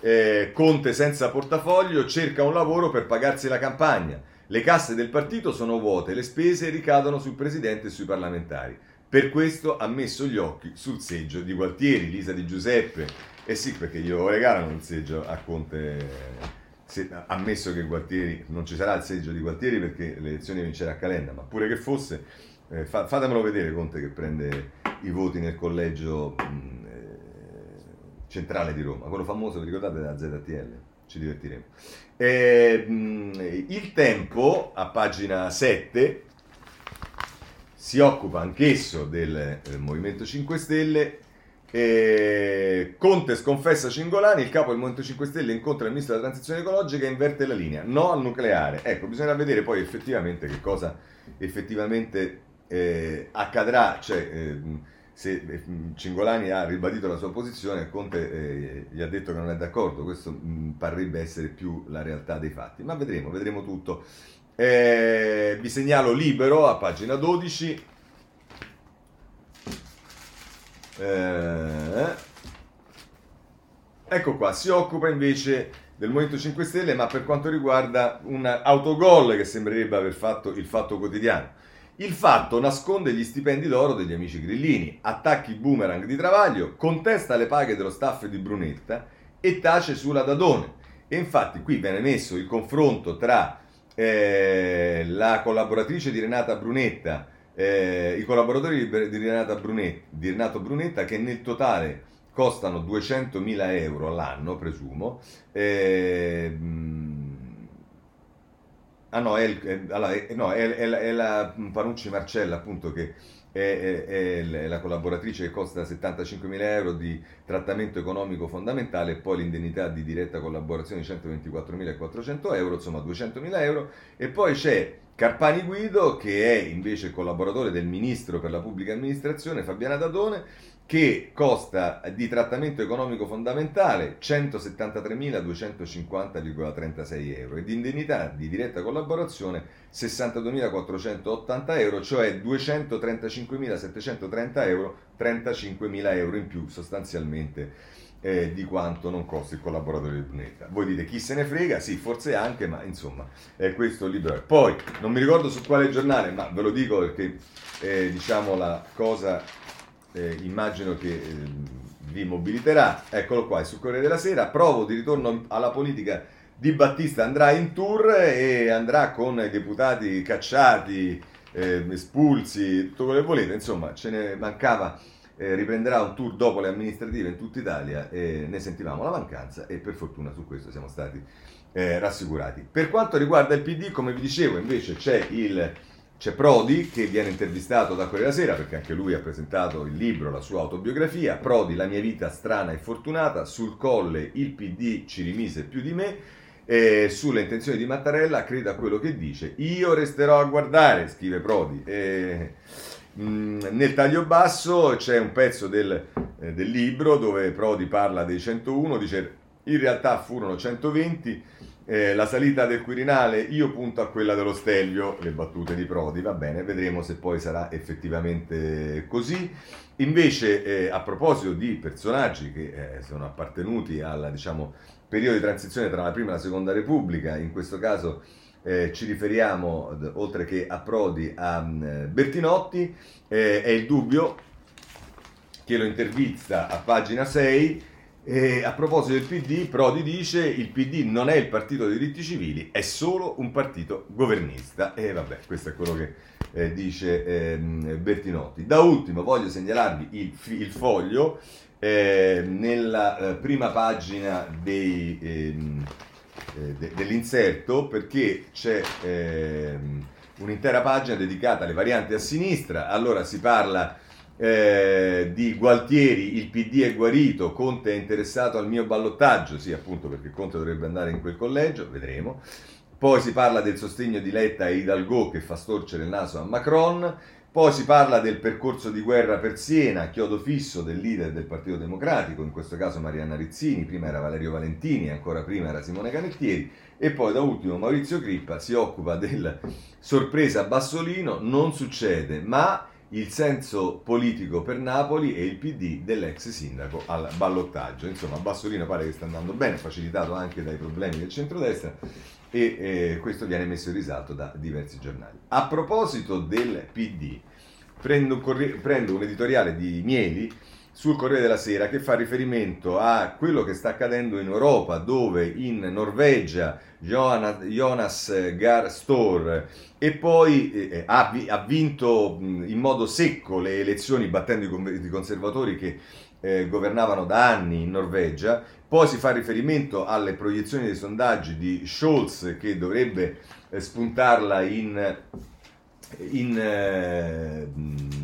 Eh, Conte senza portafoglio cerca un lavoro per pagarsi la campagna. Le casse del partito sono vuote, le spese ricadono sul presidente e sui parlamentari. Per questo ha messo gli occhi sul seggio di Gualtieri, Lisa di Giuseppe. Eh sì, perché glielo regalano il seggio a Conte. Se, ammesso che Gualtieri non ci sarà il seggio di Gualtieri perché le elezioni vincerà Calenda, ma pure che fosse, eh, fa, fatemelo vedere Conte che prende i voti nel collegio mh, eh, centrale di Roma, quello famoso, vi ricordate della ZTL? Ci divertiremo. Eh, il tempo, a pagina 7, si occupa anch'esso del eh, Movimento 5 Stelle. Eh, Conte sconfessa Cingolani, il capo del Movimento 5 Stelle incontra il ministro della transizione ecologica e inverte la linea. No al nucleare. Ecco, bisogna vedere poi effettivamente che cosa effettivamente eh, accadrà. Cioè, eh, se eh, Cingolani ha ribadito la sua posizione, Conte eh, gli ha detto che non è d'accordo, questo mh, mm, parrebbe essere più la realtà dei fatti, ma vedremo, vedremo tutto. Eh, vi segnalo libero a pagina 12. Eh, ecco qua, si occupa invece del Movimento 5 Stelle, ma per quanto riguarda un autogol che sembrerebbe aver fatto il fatto quotidiano. Il fatto nasconde gli stipendi d'oro degli amici grillini, attacchi boomerang di Travaglio, contesta le paghe dello staff di Brunetta e tace sulla Dadone. E infatti qui viene messo il confronto tra eh, la collaboratrice di Renata Brunetta, eh, i collaboratori di, Renata Brunetta, di Renato Brunetta che nel totale costano 200.000 euro all'anno, presumo. Eh, Ah no, è, il, è, allora, è, no, è, la, è la Panucci Marcella appunto che è, la collaboratrice che costa 75.000 euro di trattamento economico fondamentale e poi l'indennità di diretta collaborazione 124.400 euro, insomma 200.000 euro. E poi c'è Carpani Guido che è invece collaboratore del ministro per la pubblica amministrazione Fabiana Dadone che costa di trattamento economico fondamentale 173.250,36 euro e di indennità di diretta collaborazione 62.480 euro, cioè 235.730 euro, 35.000 euro in più sostanzialmente eh, di quanto non costa il collaboratore di Brunetta. Voi dite chi se ne frega? Sì, forse anche, ma insomma, è questo il libero. Poi, non mi ricordo su quale giornale, ma ve lo dico perché eh, diciamo la cosa eh, immagino che eh, vi mobiliterà. Eccolo qua, è sul Corriere della Sera. Provo di ritorno alla politica di Battista. Andrà in tour e andrà con i deputati cacciati, eh, espulsi, tutto quello che volete. Insomma, ce ne mancava. Eh, riprenderà un tour dopo le amministrative in tutta Italia e ne sentivamo la mancanza e per fortuna su questo siamo stati eh, rassicurati. Per quanto riguarda il PD, come vi dicevo, invece c'è il c'è Prodi che viene intervistato da Corriere della Sera perché anche lui ha presentato il libro, la sua autobiografia. Prodi, la mia vita strana e fortunata, sul colle il PD ci rimise più di me. Eh, sulle intenzioni di Mattarella, credo a quello che dice. Io resterò a guardare, scrive Prodi. Eh, nel taglio basso c'è un pezzo del, eh, del libro dove Prodi parla dei 101, dice in realtà furono 120 eh, la salita del Quirinale, io punto a quella dello Stelvio, le battute di Prodi, va bene, vedremo se poi sarà effettivamente così. Invece, eh, a proposito di personaggi che eh, sono appartenuti al diciamo, periodo di transizione tra la prima e la seconda Repubblica, in questo caso eh, ci riferiamo, oltre che a Prodi, a um, Bertinotti, eh, è il dubbio che lo intervista a pagina 6 e a proposito del PD, Prodi dice il PD non è il partito dei diritti civili, è solo un partito governista. E vabbè, questo è quello che eh, dice eh, Bertinotti. Da ultimo voglio segnalarvi il, il foglio eh, nella eh, prima pagina dei, ehm, eh, de, dell'inserto perché c'è ehm, un'intera pagina dedicata alle varianti a sinistra. Allora si parla eh, di Gualtieri, il PD è guarito, Conte è interessato al mio ballottaggio, sì appunto perché Conte dovrebbe andare in quel collegio, vedremo. Poi si parla del sostegno di Letta e Hidalgo che fa storcere il naso a Macron, poi si parla del percorso di guerra per Siena, chiodo fisso del leader del Partito Democratico, in questo caso Marianna Rizzini, prima era Valerio Valentini, ancora prima era Simone Canettieri, e poi da ultimo Maurizio Crippa si occupa del sorpresa Bassolino, non succede, ma il senso politico per Napoli e il PD dell'ex sindaco al ballottaggio. Insomma, Bassolino pare che sta andando bene, facilitato anche dai problemi del centrodestra e eh, questo viene messo in risalto da diversi giornali. A proposito del PD, prendo un, corri- prendo un editoriale di Mieli sul Corriere della Sera che fa riferimento a quello che sta accadendo in Europa, dove in Norvegia Jonas Gar Stor e poi eh, ha, ha, vinto in modo secco le elezioni battendo i, conservatori che eh, governavano da anni in Norvegia. Poi si fa riferimento alle proiezioni dei sondaggi di Scholz che dovrebbe eh, spuntarla in, in eh,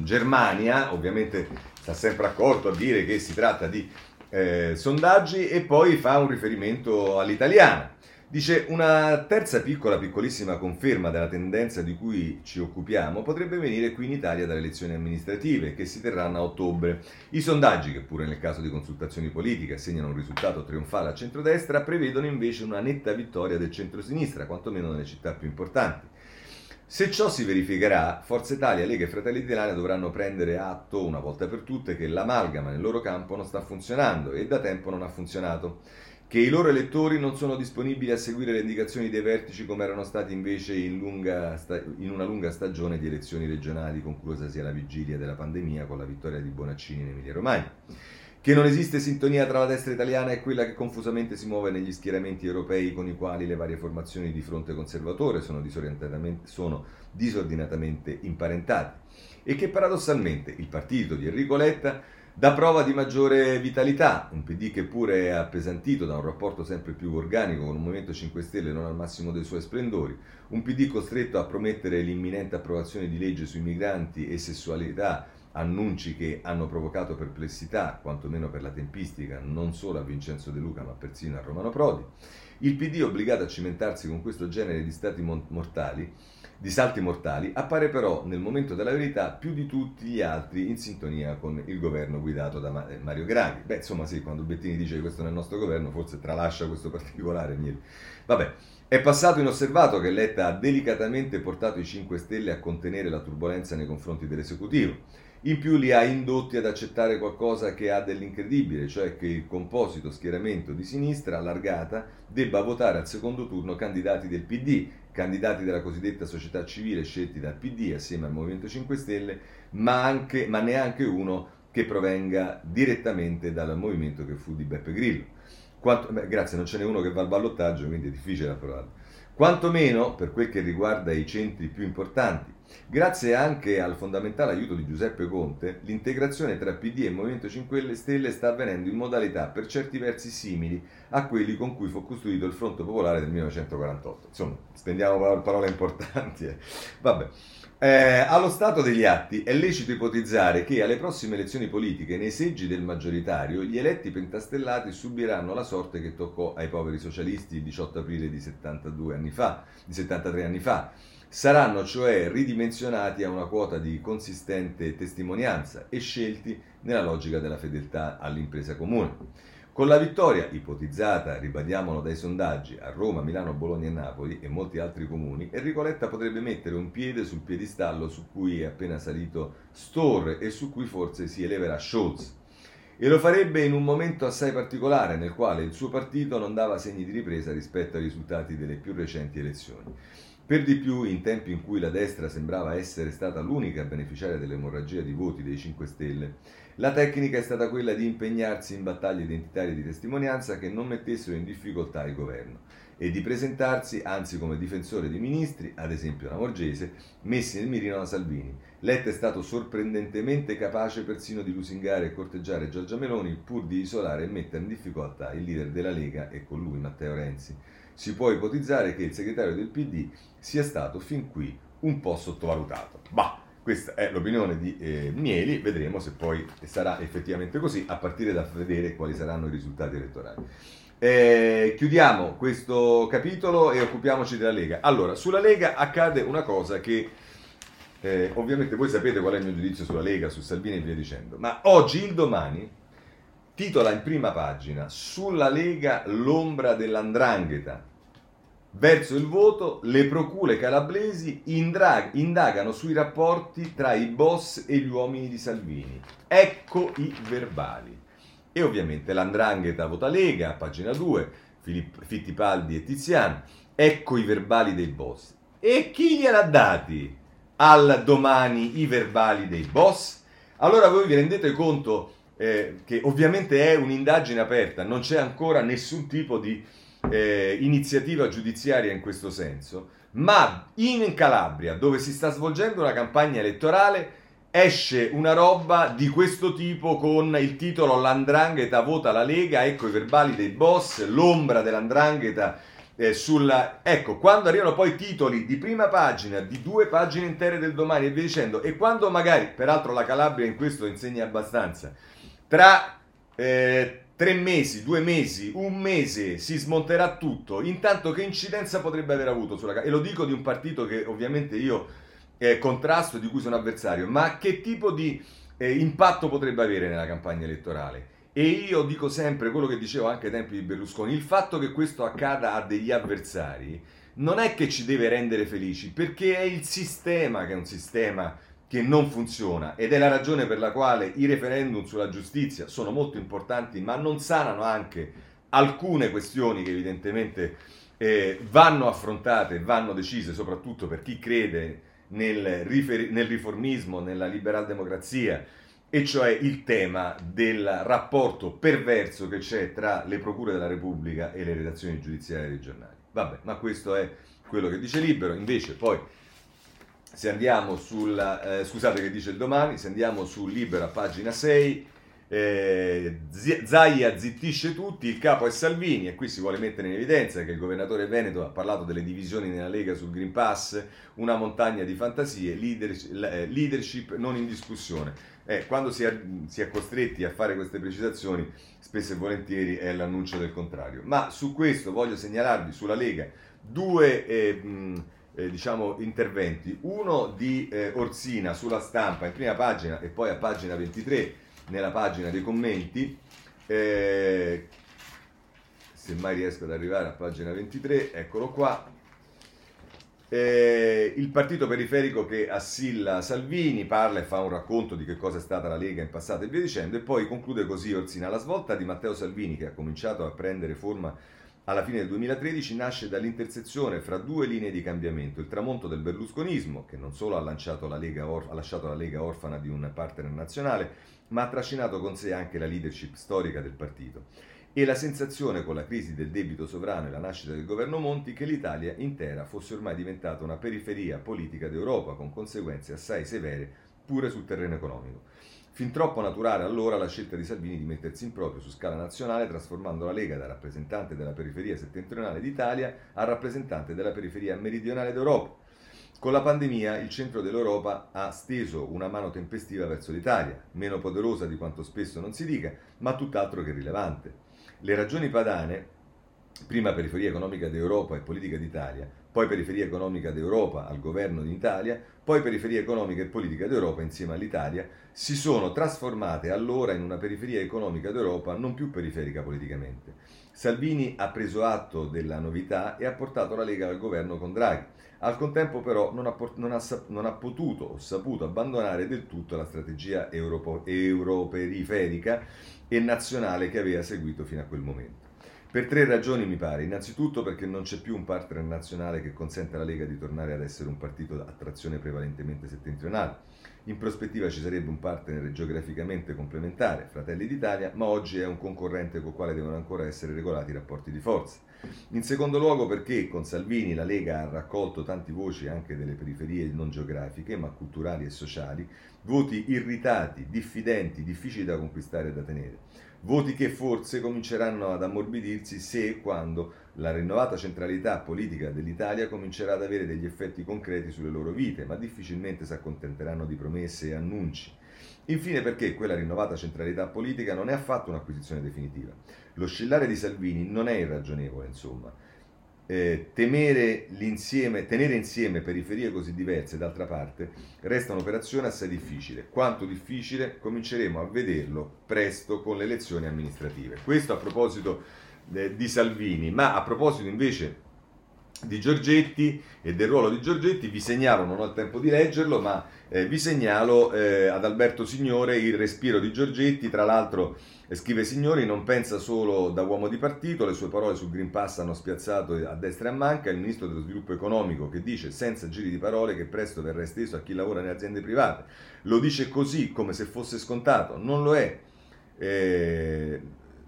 Germania, ovviamente sta sempre accorto a dire che si tratta di eh, sondaggi e poi fa un riferimento all'italiana. Dice una terza piccola, piccolissima conferma della tendenza di cui ci occupiamo potrebbe venire qui in Italia dalle elezioni amministrative che si terranno a ottobre. I sondaggi, che pure nel caso di consultazioni politiche segnano un risultato trionfale a centrodestra, prevedono invece una netta vittoria del centrosinistra, quantomeno nelle città più importanti. Se ciò si verificherà, Forza Italia, Lega e Fratelli d'Italia dovranno prendere atto una volta per tutte che l'amalgama nel loro campo non sta funzionando e da tempo non ha funzionato che i loro elettori non sono disponibili a seguire le indicazioni dei vertici come erano stati invece in, sta- in una lunga stagione di elezioni regionali conclusasi alla vigilia della pandemia con la vittoria di Bonaccini in Emilia Romagna. Che non esiste sintonia tra la destra italiana e quella che confusamente si muove negli schieramenti europei con i quali le varie formazioni di fronte conservatore sono, sono disordinatamente imparentate e che paradossalmente il partito di Enrico Letta dà prova di maggiore vitalità, un PD che pure è appesantito da un rapporto sempre più organico con un Movimento 5 Stelle non al massimo dei suoi splendori, un PD costretto a promettere l'imminente approvazione di legge sui migranti e sessualità, annunci che hanno provocato perplessità, quantomeno per la tempistica, non solo a Vincenzo De Luca ma persino a Romano Prodi, il PD obbligato a cimentarsi con questo genere di stati mortali di salti mortali, appare però nel momento della verità più di tutti gli altri in sintonia con il governo guidato da eh, Mario Draghi. Beh, insomma, sì, quando Bettini dice che questo è il nostro governo, forse tralascia questo particolare. Vabbè, è passato inosservato che Letta ha delicatamente portato i 5 Stelle a contenere la turbolenza nei confronti dell'esecutivo. In più li ha indotti ad accettare qualcosa che ha dell'incredibile, cioè che il composito schieramento di sinistra allargata debba votare al secondo turno candidati del PD, candidati della cosiddetta società civile scelti dal PD assieme al Movimento 5 Stelle, ma, anche, ma neanche uno che provenga direttamente dal movimento che fu di Beppe Grillo. Quanto, beh, grazie, non ce n'è uno che va al ballottaggio, quindi è difficile approvarlo. Quanto meno per quel che riguarda i centri più importanti, Grazie anche al fondamentale aiuto di Giuseppe Conte, l'integrazione tra PD e Movimento 5 Stelle sta avvenendo in modalità per certi versi simili a quelli con cui fu costruito il Fronte Popolare del 1948. Insomma, spendiamo parole importanti. Eh. Vabbè. Eh, allo stato degli atti è lecito ipotizzare che alle prossime elezioni politiche, nei seggi del maggioritario, gli eletti pentastellati subiranno la sorte che toccò ai poveri socialisti il 18 aprile di 72 anni fa, di 73 anni fa. Saranno cioè ridimensionati a una quota di consistente testimonianza e scelti nella logica della fedeltà all'impresa comune. Con la vittoria, ipotizzata, ribadiamolo dai sondaggi, a Roma, Milano, Bologna e Napoli e molti altri comuni, Enrico Letta potrebbe mettere un piede sul piedistallo su cui è appena salito Storr e su cui forse si eleverà Scholz. E lo farebbe in un momento assai particolare nel quale il suo partito non dava segni di ripresa rispetto ai risultati delle più recenti elezioni. Per di più, in tempi in cui la destra sembrava essere stata l'unica a beneficiare dell'emorragia di voti dei 5 Stelle, la tecnica è stata quella di impegnarsi in battaglie identitarie di testimonianza che non mettessero in difficoltà il governo e di presentarsi anzi come difensore di ministri, ad esempio la Morgese, messi nel mirino da Salvini. Letta è stato sorprendentemente capace persino di lusingare e corteggiare Giorgia Meloni pur di isolare e mettere in difficoltà il leader della Lega e con lui Matteo Renzi. Si può ipotizzare che il segretario del PD sia stato fin qui un po' sottovalutato. Bah! Questa è l'opinione di eh, Mieli, vedremo se poi sarà effettivamente così, a partire da vedere quali saranno i risultati elettorali. Eh, chiudiamo questo capitolo e occupiamoci della Lega. Allora, sulla Lega accade una cosa che eh, ovviamente voi sapete qual è il mio giudizio sulla Lega, su Salvini e via dicendo, ma oggi il domani titola in prima pagina sulla Lega l'ombra dell'andrangheta Verso il voto, le procure calabresi indagano sui rapporti tra i boss e gli uomini di Salvini. Ecco i verbali. E ovviamente l'andrangheta vota Lega, pagina 2, Filippo, Fittipaldi e Tiziano. Ecco i verbali dei boss. E chi gliel'ha dati al domani i verbali dei boss? Allora voi vi rendete conto eh, che ovviamente è un'indagine aperta, non c'è ancora nessun tipo di eh, iniziativa giudiziaria in questo senso, ma in Calabria, dove si sta svolgendo una campagna elettorale, esce una roba di questo tipo con il titolo L'andrangheta vota la Lega, ecco i verbali dei boss, l'ombra dell'andrangheta eh, sulla... Ecco, quando arrivano poi titoli di prima pagina, di due pagine intere del domani e via dicendo, e quando magari, peraltro la Calabria in questo insegna abbastanza, tra... Eh, tre mesi, due mesi, un mese si smonterà tutto, intanto che incidenza potrebbe aver avuto sulla E lo dico di un partito che ovviamente io eh, contrasto, di cui sono avversario, ma che tipo di eh, impatto potrebbe avere nella campagna elettorale? E io dico sempre quello che dicevo anche ai tempi di Berlusconi, il fatto che questo accada a degli avversari non è che ci deve rendere felici, perché è il sistema che è un sistema che non funziona ed è la ragione per la quale i referendum sulla giustizia sono molto importanti, ma non sanano anche alcune questioni che evidentemente eh, vanno affrontate, vanno decise, soprattutto per chi crede nel, rifer- nel riformismo, nella liberal democrazia, e cioè il tema del rapporto perverso che c'è tra le procure della Repubblica e le redazioni giudiziarie dei giornali. Vabbè, ma questo è quello che dice Libero, invece poi se andiamo sul, eh, scusate che dice il domani, se andiamo su Libera, pagina 6, eh, Zaia zittisce tutti, il capo è Salvini e qui si vuole mettere in evidenza che il governatore Veneto ha parlato delle divisioni nella Lega sul Green Pass, una montagna di fantasie, leadership, eh, leadership non in discussione. Eh, quando si è, si è, costretti a fare queste precisazioni, spesso e volentieri è l'annuncio del contrario. Ma su questo voglio segnalarvi sulla Lega due... Eh, mh, eh, diciamo, interventi, uno di eh, Orsina sulla stampa in prima pagina e poi a pagina 23 nella pagina dei commenti, eh, se mai riesco ad arrivare a pagina 23, eccolo qua, eh, il partito periferico che assilla Salvini parla e fa un racconto di che cosa è stata la Lega in passato e via dicendo e poi conclude così Orsina, la svolta di Matteo Salvini che ha cominciato a prendere forma alla fine del 2013 nasce dall'intersezione fra due linee di cambiamento, il tramonto del berlusconismo, che non solo ha, la Or- ha lasciato la Lega orfana di un partner nazionale, ma ha trascinato con sé anche la leadership storica del partito, e la sensazione con la crisi del debito sovrano e la nascita del governo Monti che l'Italia intera fosse ormai diventata una periferia politica d'Europa con conseguenze assai severe pure sul terreno economico. Fin troppo naturale allora la scelta di Salvini di mettersi in proprio su scala nazionale, trasformando la Lega da rappresentante della periferia settentrionale d'Italia a rappresentante della periferia meridionale d'Europa. Con la pandemia il centro dell'Europa ha steso una mano tempestiva verso l'Italia, meno poderosa di quanto spesso non si dica, ma tutt'altro che rilevante. Le ragioni padane, prima periferia economica d'Europa e politica d'Italia, poi periferia economica d'Europa al governo d'Italia, poi periferia economica e politica d'Europa insieme all'Italia, si sono trasformate allora in una periferia economica d'Europa non più periferica politicamente. Salvini ha preso atto della novità e ha portato la Lega al governo con Draghi. Al contempo però non ha, non ha, non ha potuto o saputo abbandonare del tutto la strategia europeriferica e nazionale che aveva seguito fino a quel momento. Per tre ragioni mi pare. Innanzitutto perché non c'è più un partner nazionale che consente alla Lega di tornare ad essere un partito a trazione prevalentemente settentrionale. In prospettiva ci sarebbe un partner geograficamente complementare, Fratelli d'Italia, ma oggi è un concorrente con il quale devono ancora essere regolati i rapporti di forza. In secondo luogo perché con Salvini la Lega ha raccolto tanti voci anche delle periferie non geografiche, ma culturali e sociali, voti irritati, diffidenti, difficili da conquistare e da tenere. Voti che forse cominceranno ad ammorbidirsi se e quando la rinnovata centralità politica dell'Italia comincerà ad avere degli effetti concreti sulle loro vite, ma difficilmente si accontenteranno di promesse e annunci. Infine perché quella rinnovata centralità politica non è affatto un'acquisizione definitiva. L'oscillare di Salvini non è irragionevole, insomma. Eh, tenere insieme periferie così diverse, d'altra parte, resta un'operazione assai difficile. Quanto difficile cominceremo a vederlo presto con le elezioni amministrative. Questo a proposito eh, di Salvini, ma a proposito invece di Giorgetti e del ruolo di Giorgetti vi segnalo, non ho il tempo di leggerlo, ma eh, vi segnalo eh, ad Alberto Signore il respiro di Giorgetti, tra l'altro eh, scrive Signori, non pensa solo da uomo di partito, le sue parole sul Green Pass hanno spiazzato a destra e a manca il ministro dello sviluppo economico che dice senza giri di parole che presto verrà esteso a chi lavora nelle aziende private. Lo dice così come se fosse scontato, non lo è. Eh,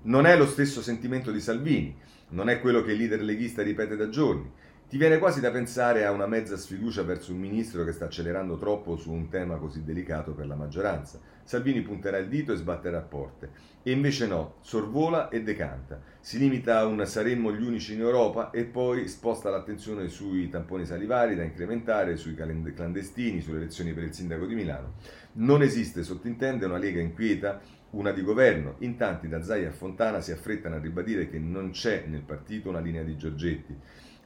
non è lo stesso sentimento di Salvini, non è quello che il leader leghista ripete da giorni. Ti viene quasi da pensare a una mezza sfiducia verso un ministro che sta accelerando troppo su un tema così delicato per la maggioranza. Salvini punterà il dito e sbatterà porte. E invece no, sorvola e decanta. Si limita a un saremmo gli unici in Europa e poi sposta l'attenzione sui tamponi salivari da incrementare, sui clandestini, sulle elezioni per il sindaco di Milano. Non esiste, sottintende, una lega inquieta, una di governo. In tanti da Zai a Fontana si affrettano a ribadire che non c'è nel partito una linea di Giorgetti.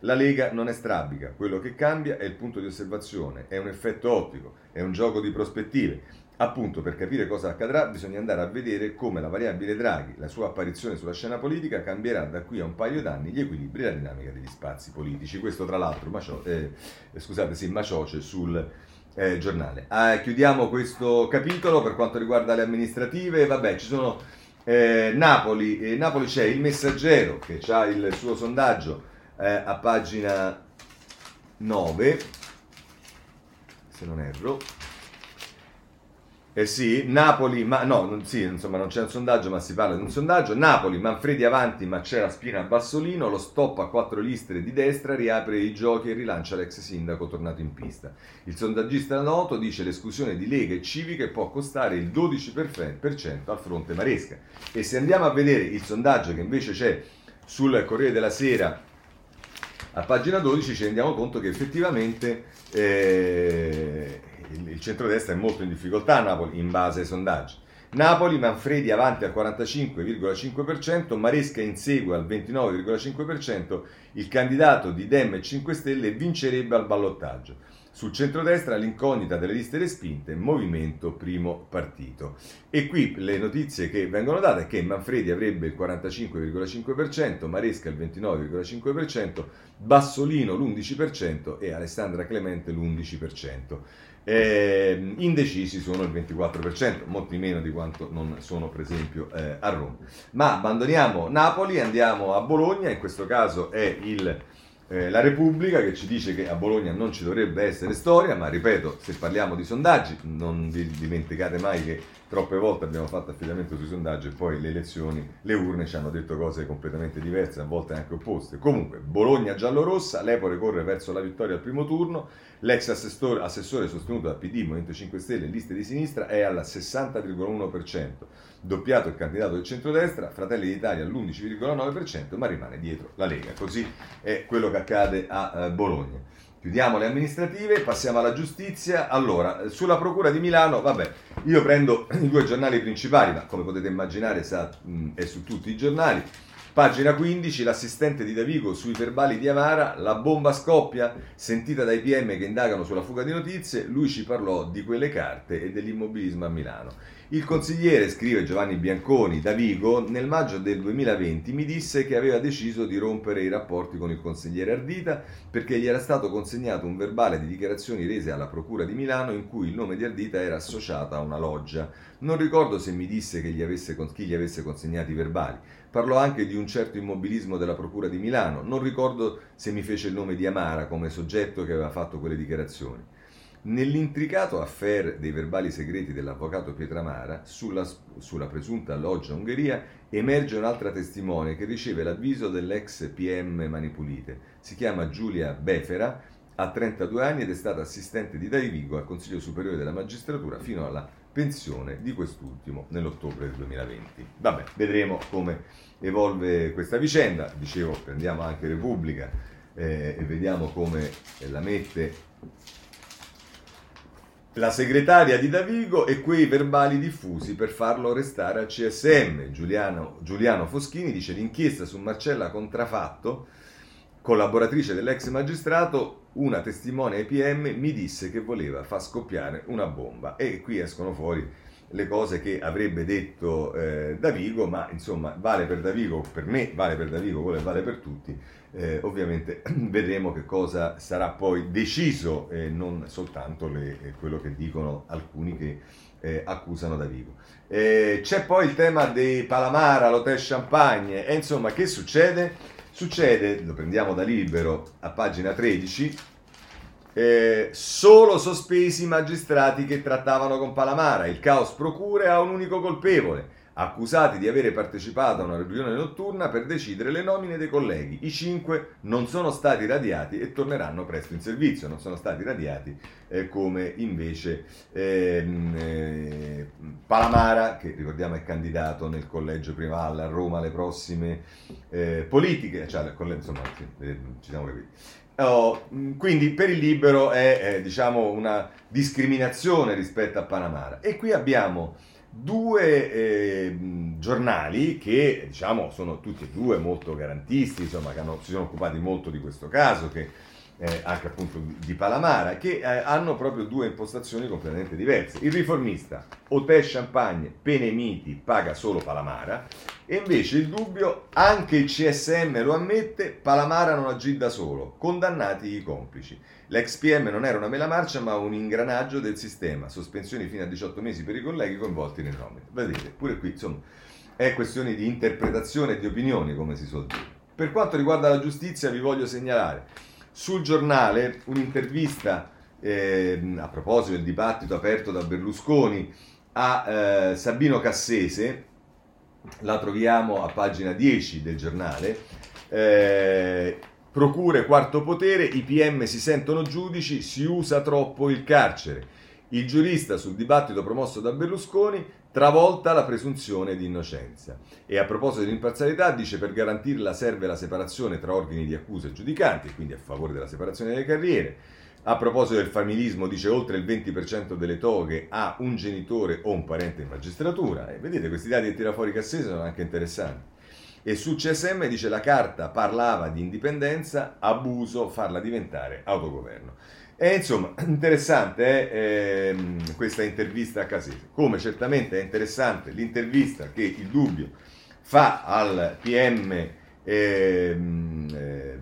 La Lega non è strabica, quello che cambia è il punto di osservazione, è un effetto ottico, è un gioco di prospettive. Appunto, per capire cosa accadrà, bisogna andare a vedere come la variabile Draghi, la sua apparizione sulla scena politica, cambierà da qui a un paio d'anni gli equilibri e la dinamica degli spazi politici. Questo, tra l'altro, Macio, eh, scusate, sì, Macioce sul eh, giornale. Ah, chiudiamo questo capitolo per quanto riguarda le amministrative. Vabbè, ci sono eh, Napoli, Napoli c'è il messaggero che ha il suo sondaggio eh, a pagina 9, se non erro. Eh sì, Napoli, ma no, non, sì, insomma non c'è un sondaggio, ma si parla di un sondaggio. Napoli, Manfredi avanti, ma c'è la spina a Bassolino, lo stop a quattro listere di destra, riapre i giochi e rilancia l'ex sindaco tornato in pista. Il sondaggista noto dice l'esclusione di Lega e Civiche può costare il 12% al fronte Maresca. E se andiamo a vedere il sondaggio che invece c'è sul Corriere della Sera a pagina 12 ci rendiamo conto che effettivamente eh, il, il centrodestra è molto in difficoltà a Napoli in base ai sondaggi. Napoli, Manfredi avanti al 45,5%, Maresca insegue al 29,5%, il candidato di Dem e 5 Stelle vincerebbe al ballottaggio. Sul centrodestra l'incognita delle liste respinte, Movimento Primo Partito. E qui le notizie che vengono date è che Manfredi avrebbe il 45,5%, Maresca il 29,5%, Bassolino l'11% e Alessandra Clemente l'11%. Eh, indecisi sono il 24%, molti meno di quanto non sono per esempio eh, a Roma. Ma abbandoniamo Napoli, andiamo a Bologna, in questo caso è il eh, la Repubblica che ci dice che a Bologna non ci dovrebbe essere storia, ma ripeto, se parliamo di sondaggi, non vi dimenticate mai che troppe volte abbiamo fatto affidamento sui sondaggi e poi le elezioni, le urne ci hanno detto cose completamente diverse, a volte anche opposte. Comunque, Bologna giallorossa, l'Epore corre verso la vittoria al primo turno, l'ex assessore, assessore sostenuto da PD, Movimento 5 Stelle e liste di sinistra è al 60,1% doppiato il candidato del centrodestra, Fratelli d'Italia all'11,9%, ma rimane dietro la Lega. Così è quello che accade a eh, Bologna. Chiudiamo le amministrative, passiamo alla giustizia. Allora, sulla Procura di Milano, vabbè, io prendo i due giornali principali, ma come potete immaginare sa, mh, è su tutti i giornali. Pagina 15, l'assistente di Davigo sui verbali di Amara, la bomba scoppia, sentita dai PM che indagano sulla fuga di notizie, lui ci parlò di quelle carte e dell'immobilismo a Milano. Il consigliere, scrive Giovanni Bianconi, da Vigo, nel maggio del 2020 mi disse che aveva deciso di rompere i rapporti con il consigliere Ardita perché gli era stato consegnato un verbale di dichiarazioni rese alla Procura di Milano in cui il nome di Ardita era associato a una loggia. Non ricordo se mi disse gli avesse, chi gli avesse consegnato i verbali. Parlò anche di un certo immobilismo della Procura di Milano. Non ricordo se mi fece il nome di Amara come soggetto che aveva fatto quelle dichiarazioni. Nell'intricato affair dei verbali segreti dell'avvocato Pietramara sulla, sulla presunta loggia Ungheria emerge un'altra testimone che riceve l'avviso dell'ex PM Manipulite. Si chiama Giulia Befera, ha 32 anni ed è stata assistente di Daivigo al Consiglio Superiore della Magistratura fino alla pensione di quest'ultimo nell'ottobre del 2020. Vabbè, vedremo come evolve questa vicenda. Dicevo, prendiamo anche Repubblica eh, e vediamo come la mette la segretaria di Davigo e quei verbali diffusi per farlo restare al CSM. Giuliano, Giuliano Foschini dice l'inchiesta su Marcella Contrafatto, collaboratrice dell'ex magistrato, una testimone IPM mi disse che voleva far scoppiare una bomba e qui escono fuori le cose che avrebbe detto eh, Davigo, ma insomma vale per Davigo, per me vale per Davigo, vuole vale per tutti eh, ovviamente vedremo che cosa sarà poi deciso e non soltanto le, eh, quello che dicono alcuni che eh, accusano Davigo. Eh, c'è poi il tema dei Palamara, l'Hotel Champagne e insomma che succede? Succede, lo prendiamo da libero a pagina 13, eh, solo sospesi i magistrati che trattavano con Palamara, il caos procure ha un unico colpevole accusati di avere partecipato a una riunione notturna per decidere le nomine dei colleghi. I cinque non sono stati radiati e torneranno presto in servizio, non sono stati radiati eh, come invece ehm, eh, Palamara, che ricordiamo è candidato nel collegio Primal a Roma alle prossime eh, politiche, cioè, insomma, eh, ci siamo capiti. Oh, quindi per il libero è, è diciamo, una discriminazione rispetto a Palamara. E qui abbiamo due eh, giornali che diciamo sono tutti e due molto garantisti, insomma, che hanno, si sono occupati molto di questo caso, che, eh, anche appunto di Palamara, che eh, hanno proprio due impostazioni completamente diverse. Il riformista, Hotel Champagne, pene miti, paga solo Palamara, e invece il dubbio, anche il CSM lo ammette, Palamara non agì da solo, condannati i complici. L'ex PM non era una mela marcia ma un ingranaggio del sistema, sospensioni fino a 18 mesi per i colleghi coinvolti nel nomine. Vedete, pure qui insomma è questione di interpretazione e di opinioni come si suol dire. Per quanto riguarda la giustizia vi voglio segnalare sul giornale un'intervista eh, a proposito del dibattito aperto da Berlusconi a eh, Sabino Cassese, la troviamo a pagina 10 del giornale. Eh, Procure quarto potere, i PM si sentono giudici, si usa troppo il carcere. Il giurista sul dibattito promosso da Berlusconi travolta la presunzione di innocenza. E a proposito di imparzialità dice per garantirla serve la separazione tra ordini di accusa e giudicanti, quindi a favore della separazione delle carriere. A proposito del familismo dice oltre il 20% delle toghe ha un genitore o un parente in magistratura. E vedete questi dati che tira fuori Cassese sono anche interessanti. E su CSM dice la carta parlava di indipendenza, abuso, farla diventare autogoverno. E insomma, interessante eh, ehm, questa intervista a Casese, come certamente è interessante l'intervista che il dubbio fa al PM ehm, eh,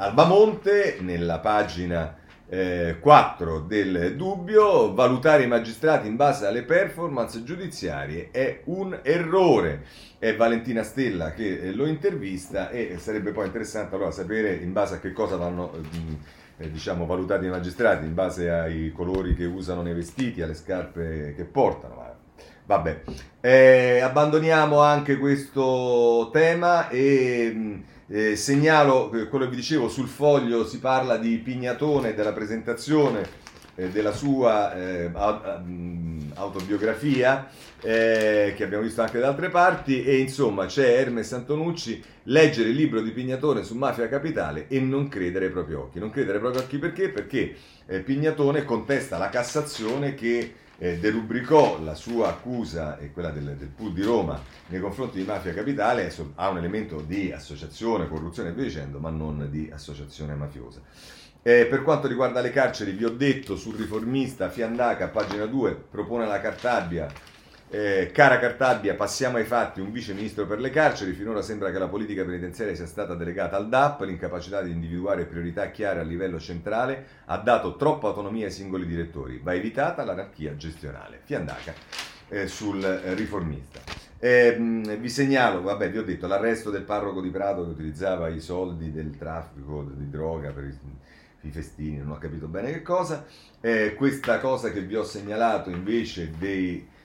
Albamonte nella pagina Eh, 4 del dubbio, valutare i magistrati in base alle performance giudiziarie è un errore. È Valentina Stella che eh, lo intervista e sarebbe poi interessante allora sapere in base a che cosa vanno eh, diciamo, valutati i magistrati, in base ai colori che usano nei vestiti, alle scarpe che portano. Vabbè, eh, abbandoniamo anche questo tema e eh, segnalo eh, quello che vi dicevo, sul foglio si parla di Pignatone, della presentazione eh, della sua eh, autobiografia, eh, che abbiamo visto anche da altre parti, e insomma c'è Hermes Antonucci, leggere il libro di Pignatone su Mafia Capitale e non credere ai propri occhi. Non credere ai propri occhi perché? Perché Pignatone contesta la Cassazione che eh, derubricò la sua accusa e quella del, del pool di Roma nei confronti di Mafia Capitale, ha un elemento di associazione, corruzione e via dicendo, ma non di associazione mafiosa. Eh, per quanto riguarda le carceri, vi ho detto sul riformista Fiandaca, pagina 2, propone la Cartabia eh, cara Cartabia, passiamo ai fatti. Un vice ministro per le carceri. Finora sembra che la politica penitenziaria sia stata delegata al DAP. L'incapacità di individuare priorità chiare a livello centrale ha dato troppa autonomia ai singoli direttori. Va evitata l'anarchia gestionale. Fiandaca eh, sul riformista. Eh, vi segnalo, vabbè, vi ho detto l'arresto del parroco di Prato che utilizzava i soldi del traffico di droga per i, i festini, non ho capito bene che cosa. Eh, questa cosa che vi ho segnalato invece dei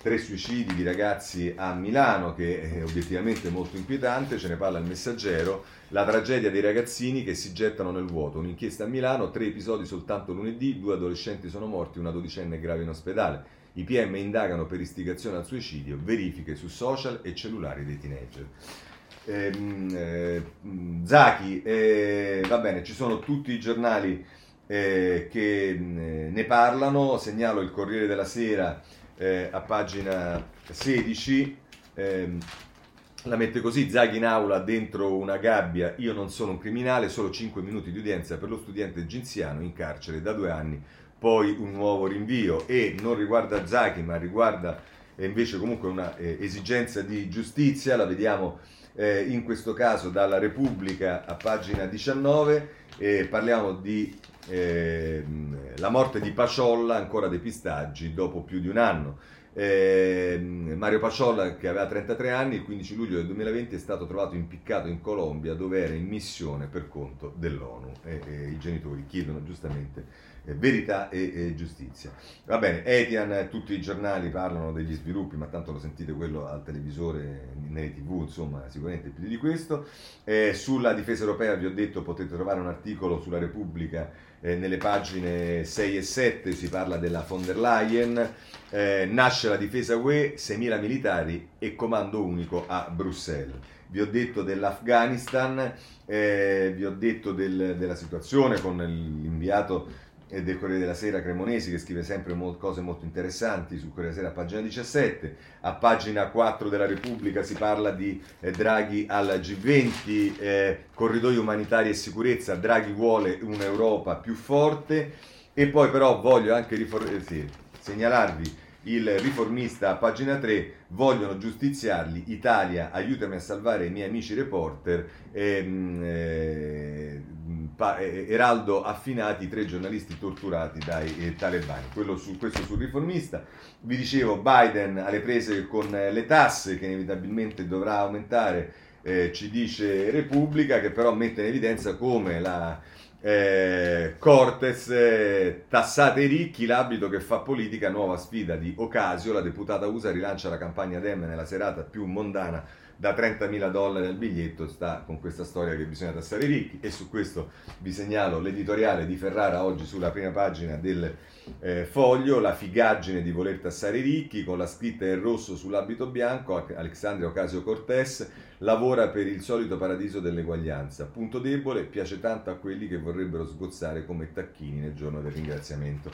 tre suicidi di ragazzi a Milano, che è obiettivamente molto inquietante, ce ne parla il messaggero, la tragedia dei ragazzini che si gettano nel vuoto, un'inchiesta a Milano, tre episodi soltanto lunedì, due adolescenti sono morti, una dodicenne è grave in ospedale. I PM indagano per istigazione al suicidio, verifiche su social e cellulari dei teenager. Ehm, eh, Zachi, eh, va bene, ci sono tutti i giornali eh, che eh, ne parlano, segnalo il Corriere della Sera, eh, a pagina 16, ehm, la mette così, Zaghi in aula dentro una gabbia, io non sono un criminale, solo 5 minuti di udienza per lo studente ginziano in carcere da due anni, poi un nuovo rinvio e non riguarda Zaghi ma riguarda eh, invece comunque una eh, esigenza di giustizia, la vediamo eh, in questo caso dalla Repubblica a pagina 19, parliamo di eh, la morte di Paciolla, ancora dei pistaggi dopo più di un anno. Eh, Mario Paciolla, che aveva 33 anni, il 15 luglio del 2020 è stato trovato impiccato in Colombia dove era in missione per conto dell'ONU e, e i genitori chiedono giustamente eh, verità e, e, giustizia. Va bene, Etian, tutti i giornali parlano degli sviluppi, ma tanto lo sentite quello al televisore, nelle tv, insomma, sicuramente più di questo. Eh, sulla difesa europea vi ho detto potete trovare un articolo sulla Repubblica eh, nelle pagine 6 e 7 si parla della von der Leyen, eh, nasce la difesa UE, 6.000 militari e comando unico a Bruxelles. Vi ho detto dell'Afghanistan, eh, vi ho detto del, della situazione con l'inviato e del Corriere della Sera Cremonesi che scrive sempre mo- cose molto interessanti sul Corriere della Sera a pagina 17, a pagina 4 della Repubblica si parla di eh, Draghi al G20, eh, corridoi umanitari e sicurezza, Draghi vuole un'Europa più forte. E poi però voglio anche rifor- eh, sì, segnalarvi il riformista a pagina 3, vogliono giustiziarli, Italia aiutami a salvare i miei amici reporter, ehm, eh, eh, Eraldo Affinati, tre giornalisti torturati dai eh, talebani. Su, questo sul riformista. Vi dicevo, Biden alle prese con le tasse che inevitabilmente dovrà aumentare, eh, ci dice Repubblica, che però mette in evidenza come la eh, Cortes, eh, tassate i ricchi, l'abito che fa politica, nuova sfida di Ocasio, la deputata USA rilancia la campagna Dem nella serata più mondana. Da 30.000 dollari al biglietto sta con questa storia che bisogna tassare i ricchi. E su questo vi segnalo l'editoriale di Ferrara oggi sulla prima pagina del eh, foglio, la figaggine di voler tassare i ricchi con la scritta in rosso sull'abito bianco, Alexandria Ocasio Cortés lavora per il solito paradiso dell'eguaglianza, punto debole, piace tanto a quelli che vorrebbero sgozzare come tacchini nel giorno del ringraziamento.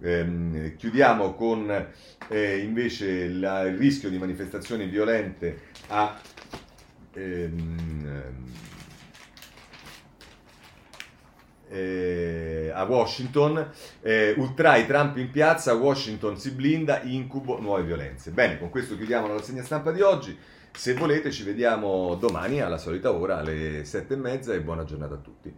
Eh, chiudiamo con eh, invece la, il rischio di manifestazioni violente a, ehm, eh, a Washington. Eh, ultrai Trump in piazza, Washington si blinda, incubo, nuove violenze. Bene, con questo chiudiamo la rassegna stampa di oggi. Se volete ci vediamo domani alla solita ora alle sette e mezza e buona giornata a tutti.